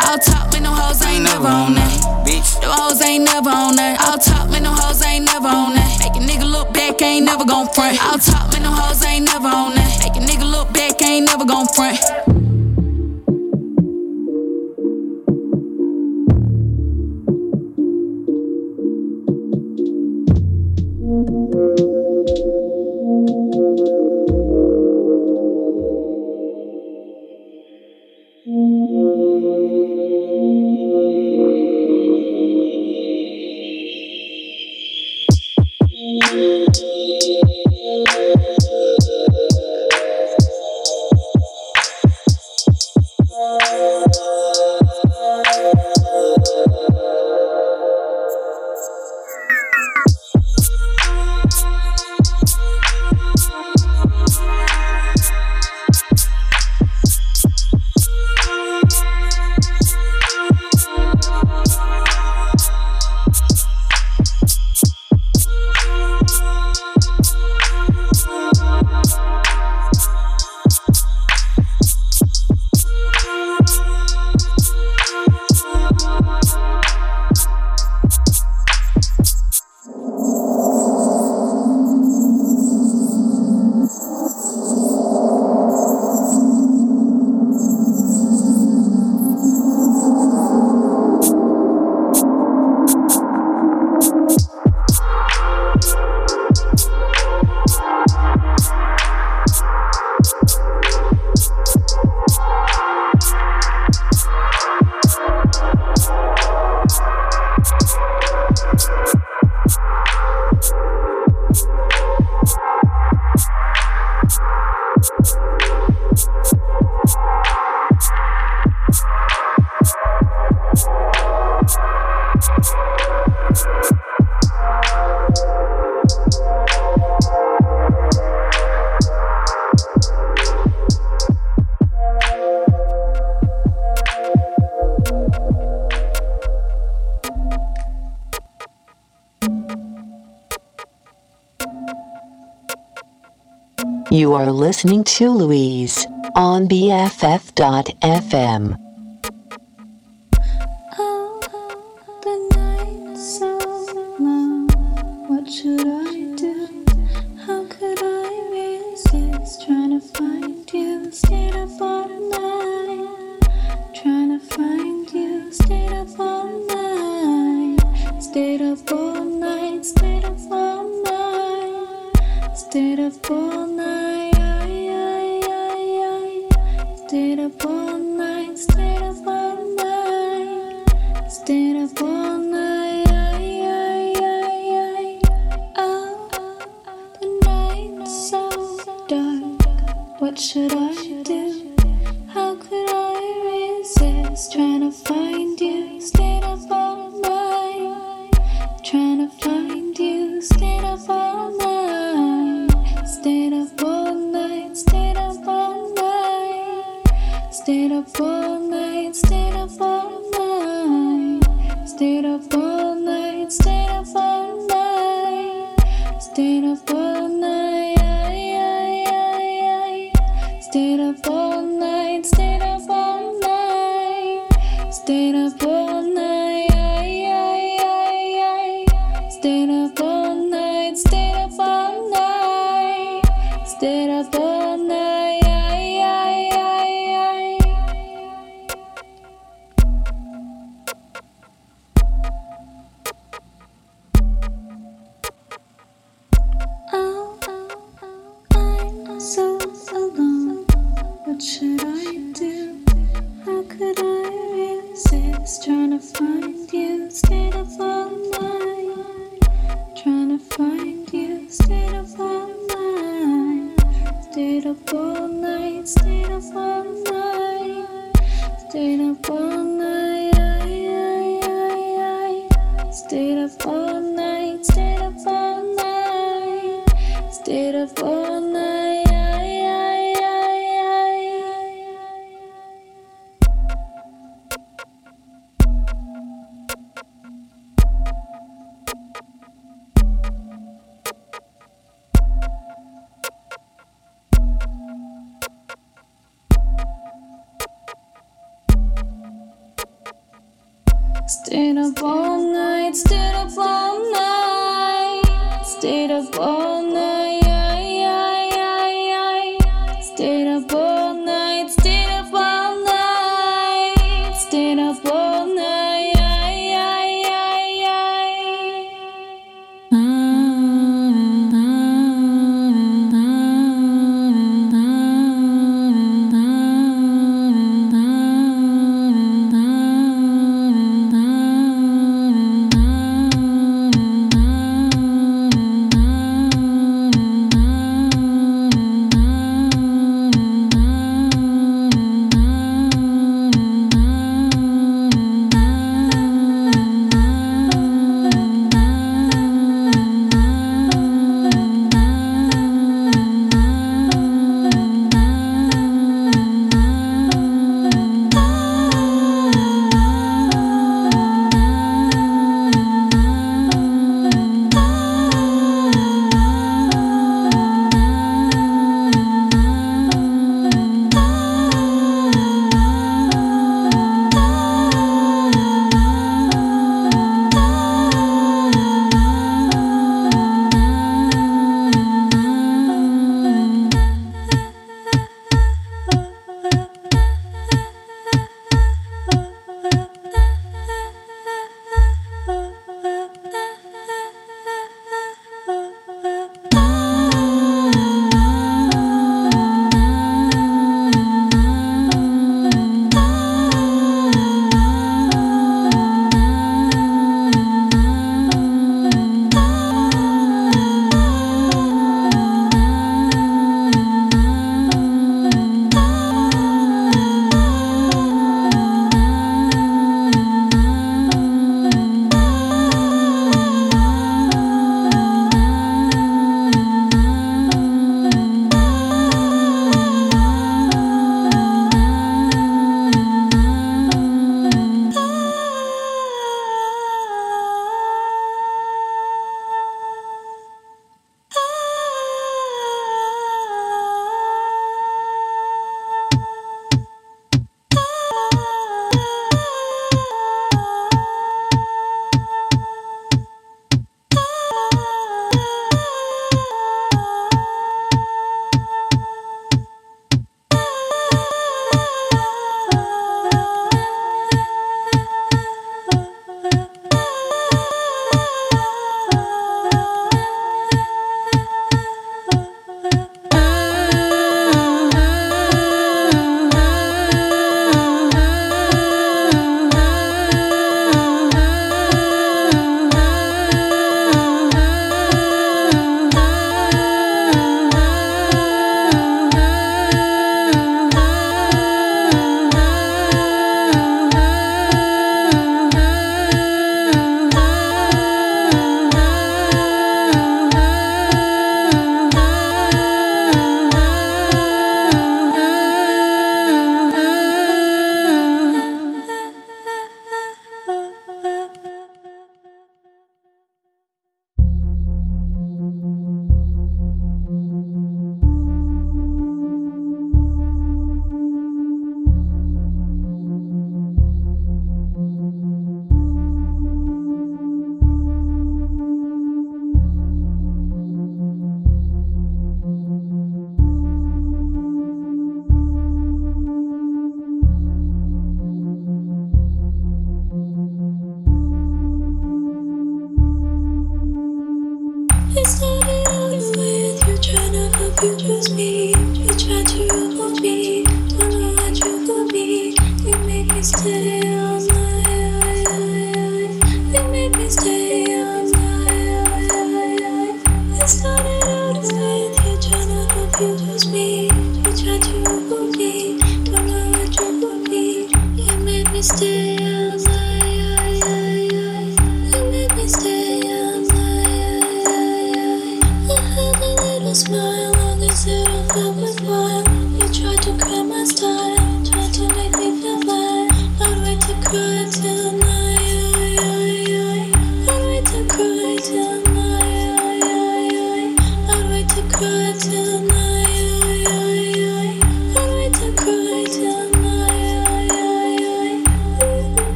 I'll talk, man, no hoes ain't never on that. Bitch. Them hoes ain't never on that. I'll talk, man, no hoes ain't never on that. Make a nigga look back, ain't never gon' front. I'll talk, man, no hoes ain't never on that. Make a nigga look back, ain't never gon' front. Listening to Louise on BFF.fm.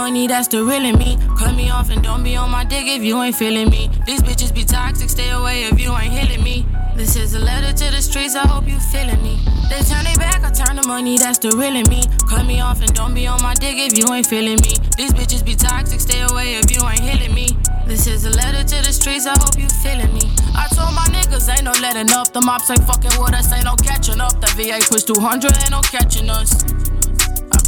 money, that's the real in me. Cut me off and don't be on my dick if you ain't feeling me. These bitches be toxic, stay away if you ain't healing me. This is a letter to the streets, I hope you feeling me. They turn they back, I turn the money, that's the real in me. Cut me off and don't be on my dick if you ain't feeling me. These bitches be toxic, stay away if you ain't healing me. This is a letter to the streets, I hope you feeling me. I told my niggas ain't no letting up, the mops ain't fucking with us, ain't no catching up. The VA push 200, ain't no catching us.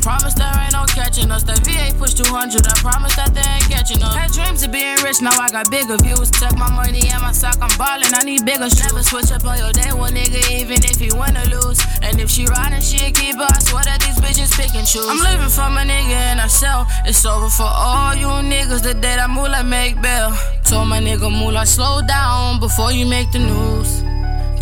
Promise there ain't no catching us. That VA push 200. I promise that they ain't catching us. Had dreams of being rich, now I got bigger views. Tuck my money in my sock, I'm ballin'. I need bigger shoes. Never switch up on your day one nigga, even if you wanna lose. And if she riding, she a keeper. I swear that these bitches pick and choose. I'm living for my nigga and I sell. It's over for all you niggas. The day that moolah make bail. Told my nigga moolah slow down before you make the news.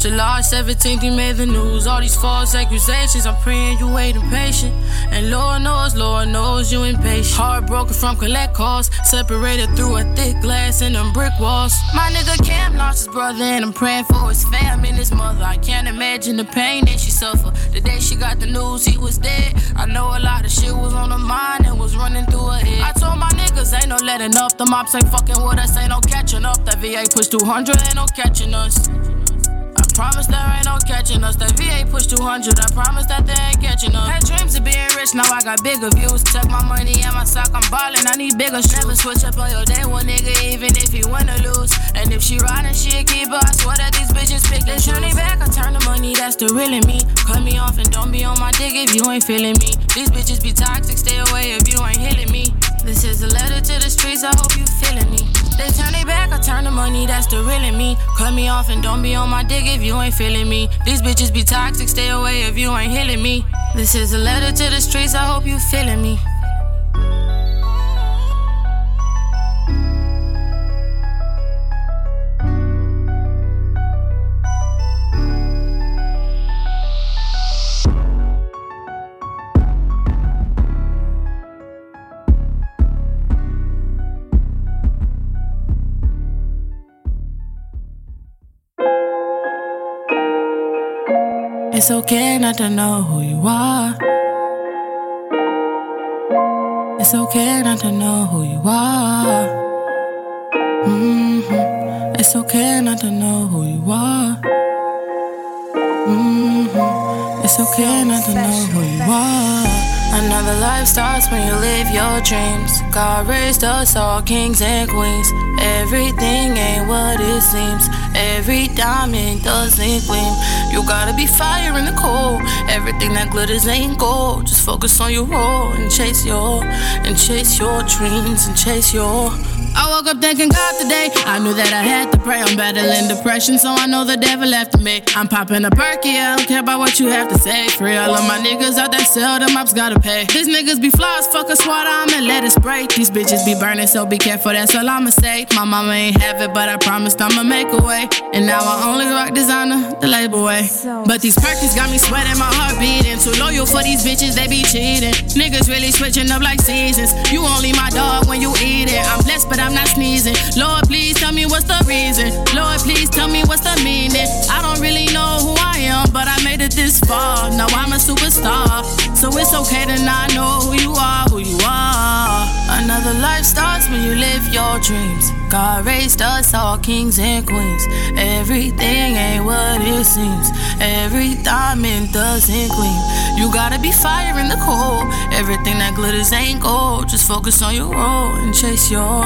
July 17th, you made the news. All these false accusations, I'm praying you wait impatient. And Lord knows, Lord knows you impatient. Heartbroken from collect calls, separated through a thick glass and them brick walls. My nigga Cam lost his brother, and I'm praying for his fam and his mother. I can't imagine the pain that she suffered. The day she got the news, he was dead. I know a lot of shit was on her mind and was running through her head. I told my niggas, ain't no letting up. The mops ain't fucking with us, ain't no catching up. That VA push 200, ain't no catching us. Promise there ain't no catching us. That VA push 200. I promise that they ain't catching us. Had dreams of being rich, now I got bigger views. Tuck my money in my sock, I'm ballin'. I need bigger shoes. Never switch up on your day one nigga, even if you wanna lose. And if she riding, she a keeper. I swear that these bitches pick They turn it back, I turn the money, that's the real in me. Cut me off and don't be on my dick if you ain't feeling me. These bitches be toxic, stay away if you ain't healing me. This is a letter to the streets, I hope you feeling me. They turn it back, I turn the money, that's the real in me. Cut me off and don't be on my dick if you ain't feeling me. These bitches be toxic, stay away if you ain't healing me. This is a letter to the streets, I hope you feeling me. It's okay not to know who you are. It's okay not to know who you are. Mm-hmm. It's okay not to know who you are. Mm-hmm. It's okay not to know who you are. Another life starts when you live your dreams. God raised us all kings and queens. Everything ain't what it seems. Every diamond doesn't gleam. You gotta be fire in the cold. Everything that glitters ain't gold. Just focus on your role and chase your and chase your dreams and chase your. I woke up thanking God today. I knew that I had to pray. I'm battling depression, so I know the devil after me. I'm popping a perky, I don't care about what you have to say. Free all of my niggas out that sell, them ups gotta pay. These niggas be flaws, fuck a swat, I'ma let it spray. These bitches be burning, so be careful, that's all I'ma say. My mama ain't have it, but I promised I'ma make a way. And now I only rock designer, the label way. But these perkies got me sweating, my heart beating. Too loyal for these bitches, they be cheating. Niggas really switching up like seasons. You only my dog when you eat it. I'm blessed, but I'm not sneezing. Lord, please tell me what's the reason. Lord, please tell me what's the meaning. I don't really know who I am, but I made it this far. Now I'm a superstar. So it's okay to not know who you are, who you are. Another life starts when you live your dreams. God raised us all kings and queens. Everything ain't what it seems. Every diamond doesn't gleam. You gotta be fire in the cold. Everything that glitters ain't gold. Just focus on your role and chase your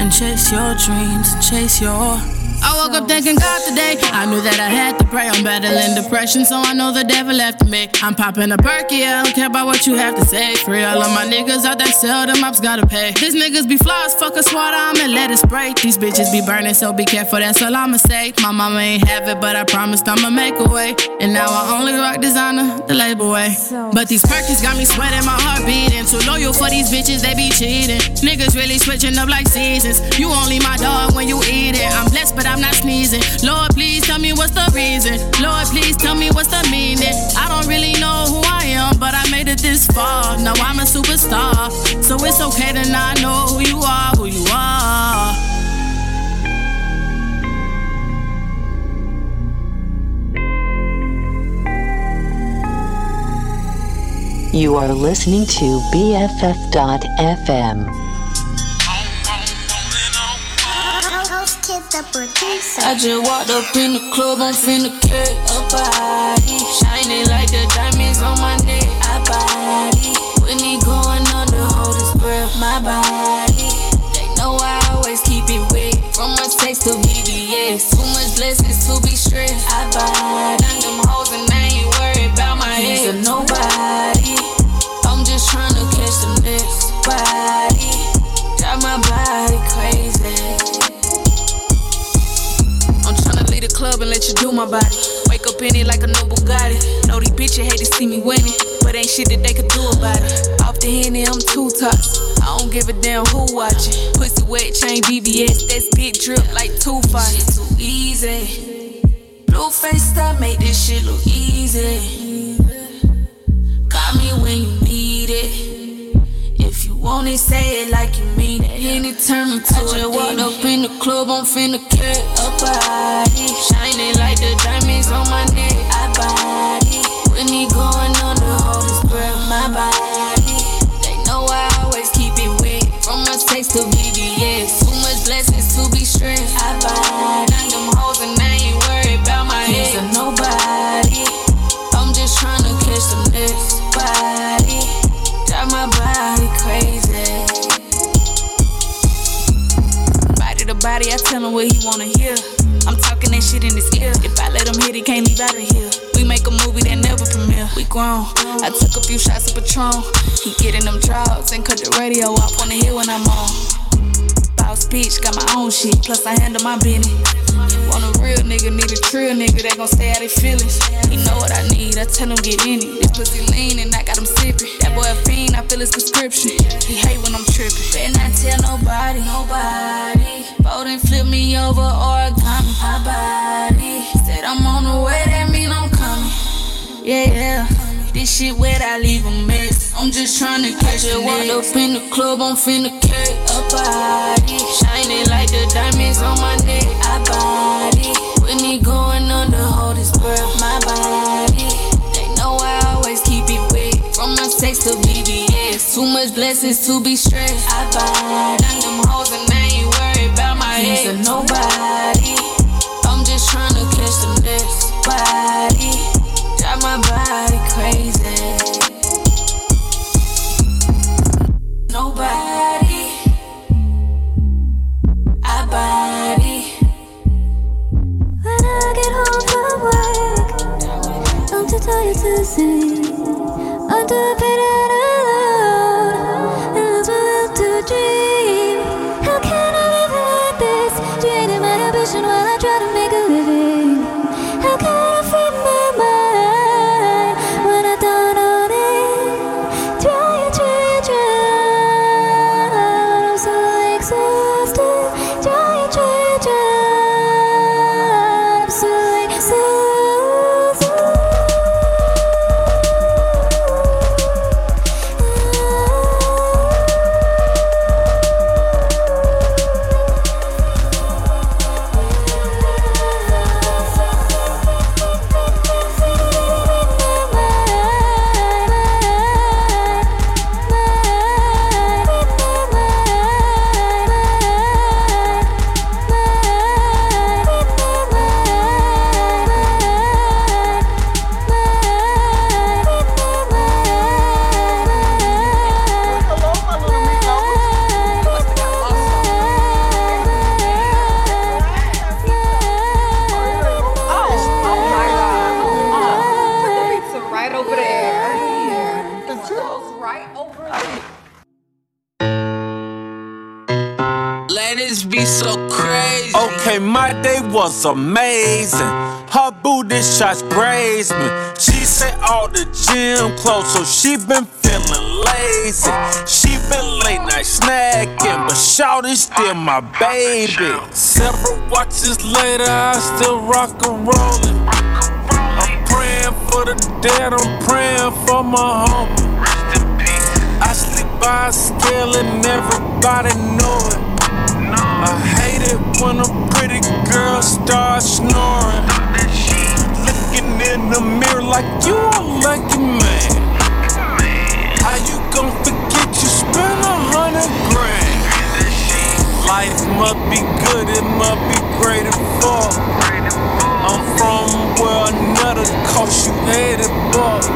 and chase your dreams and chase your. I woke up thanking God today. I knew that I had to pray. I'm battling depression, so I know the devil after me. I'm popping a perky, I don't care about what you have to say. Free all of my niggas out that sell, them ups gotta pay. These niggas be flaws, fuck a swat, I'ma let it spray. These bitches be burning, so be careful, that's all I'ma say. My mama ain't have it, but I promised I'ma make a way. And now I only rock designer, the label way. But these perkies got me sweating, my heart beating. Too loyal for these bitches, they be cheating. Niggas really switching up like seasons. You only my dog when you eat it. I'm blessed, but I'm not sneezing. Lord, please tell me what's the reason. Lord, please tell me what's the meaning. I don't really know who I am, but I made it this far. Now I'm a superstar. So it's okay to not know who you are, who you are. You are listening to BFF.FM. I just walked up in the club, I'm finna cut a body. Shining like the diamonds on my neck. I body. When he going under, hold his breath, my body. They know I always keep it wet. From my sex to BBS. Too much blessings to be stressed. I body. Done them hoes and I ain't worried about my head. He's a nobody. I'm just trying to catch the next body. Club and let you do my body. Wake up in it like a new Bugatti. Know these bitches hate to see me winning, but ain't shit that they could do about it. Off the henny, I'm too toxic. I don't give a damn who watching. Pussy wet, chain BBS, that's big drip like two five. Shit too easy. Blueface style make this shit look easy. Call me when you need it. It, say it like you mean it. Henny turn me to I just walked up in the club, I'm finna cut a body. Shining like the diamonds on my neck. I body. When he going under, hold his breath, my body. They know I always keep it wet. From my sex to BBS. I tell him what he wanna hear. I'm talking that shit in his ear. If I let him hit, he can't leave out of here. We make a movie that never premiere. We grown. I took a few shots of Patron. He getting them drugs and cut the radio off on the hill when I'm on. Boss bitch, got my own shit. Plus I handle my business. Want a real nigga, need a trill nigga that gon' stay out his feelings. He know what I need, I tell him get in it. This pussy lean and I got him sipping. That boy a fiend, I feel his prescription. He hate when I'm tripping. Better not tell nobody, nobody. And flip me over origami. My body said I'm on the way, that mean I'm coming. Yeah, yeah. This shit wet, I leave a mess. I'm just tryna catch it. Walked up in the club, I'm finna a body. Shining like the diamonds on my neck. I body. When he going under, hold his breath, my body. They know I always keep it wet. From my sex to BBS. Too much blessings to be stressed. I body. Done them hoes and I ain't worried about my head. He's a nobody. I'm just tryna catch the next body. Got my body work, I'm was amazing. Her booty shots grazed me. She said all the gym clothes, so she been feeling lazy. She been late night snacking, but Shawty's still my baby. Several watches later, I still rock and rollin'. I'm praying for the dead, I'm praying for my homie. I sleep by a scale and everybody know it. I shit when a pretty girl starts snoring. Looking in the mirror like you a lucky man. How you gon' forget you spent a hundred grand? Life must be good, it must be great and full. I'm from where another cost you 80 bucks.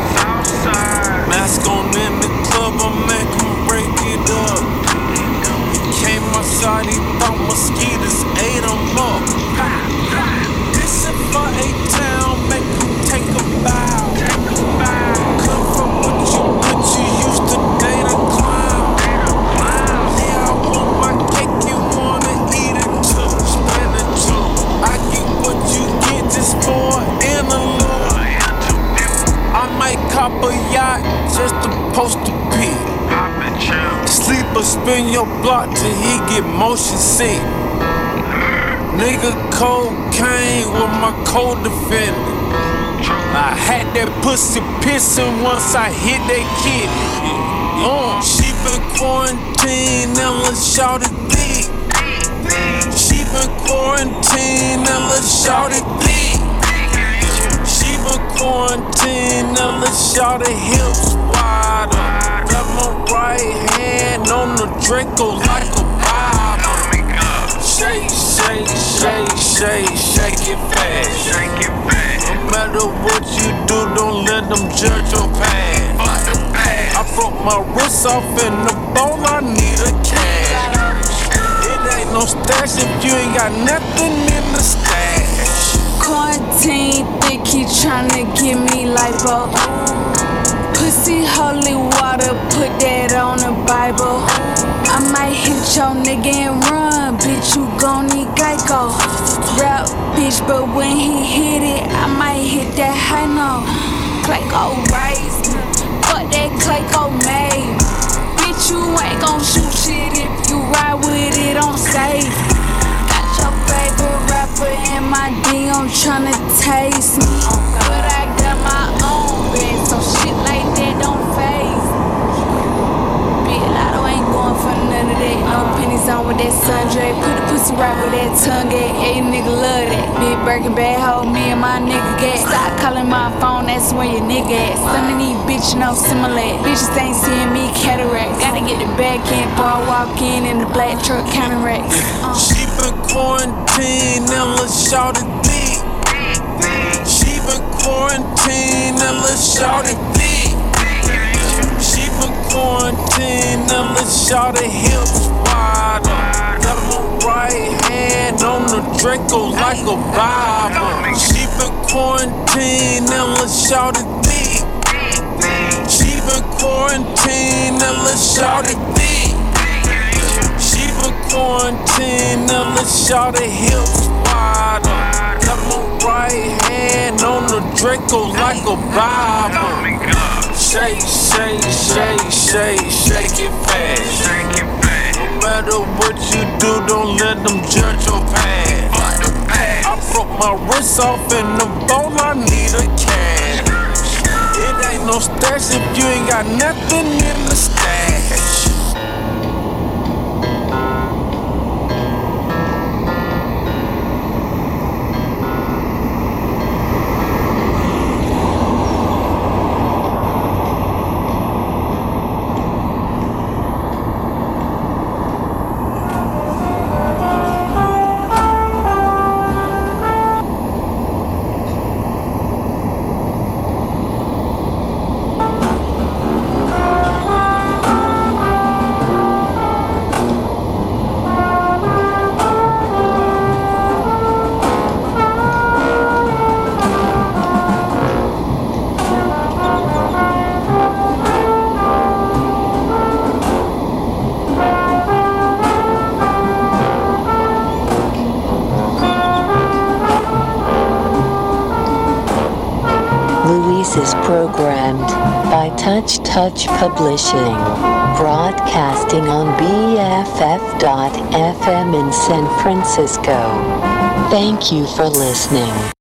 Mask on in the club, I'm making break it up. Outside, thought mosquitoes ate him up. This is for A-Town, make 'em take a bow. Come from what you, what you used to date a clown. Yeah, I want my cake, you wanna eat it too. Spend it too. I get what you get just for an interlude. I might cop a yacht just to post a pic. Sleep or spin your block till he get motion sick. Nigga cocaine with my co-defendant. I had that pussy pissing once I hit that kid. Uh, she been quarantined, now let's shout it thick. She been quarantined, now let's shout it thick. Quarantined, now let's shout hips wider. Got my right hand on the Draco like a Bible. Shake, shake, shake, shake, shake it fast. Shake it fast. No matter what you do, don't let them judge your past. I broke my wrist off in the bowl, I need a cash. It ain't no stash if you ain't got nothing in the stash. Quarantine, think he tryna get me lipo. Oh. Pussy holy water, put that on the Bible. I might hit your nigga and run, bitch, you gon' need Geico. Rap, bitch, but when he hit it, I might hit that high note. Clayco rice, fuck that Clayco made. Bitch, you ain't gon' shoot shit if you ride with it on safe. Got your favorite rapper in my DM tryna taste me. But I got my own bed, so shit like for none of that. No pennies on with that sundre. Put a pussy right with that tongue at. Hey, nigga love that. Big Birkin bad hoe, me and my nigga get. Stop calling my phone, that's where your nigga at. Some of these bitches no similar. Bitches ain't seeing me cataract. Gotta get the back in before I walk in in the black truck counting racks. Uh. She been quarantined, shout it thick. She been quarantined, now let's thick. She been quarantined, now let's hips wider. Got my right hand on the Draco like a Bible. She been quarantined, now let's shout it thick. She been quarantined, now let's shout it thick. She been quarantined, now let's shout it hips wider. Got my right hand on the Draco like a Bible. Shake, shake, shake, shake, shake it fast. No matter what you do, don't let them judge your past. I broke my wrist off in the bowl, I need a cash. It ain't no stash if you ain't got nothing in the stash. Touch Publishing, broadcasting on BFF.FM in San Francisco. Thank you for listening.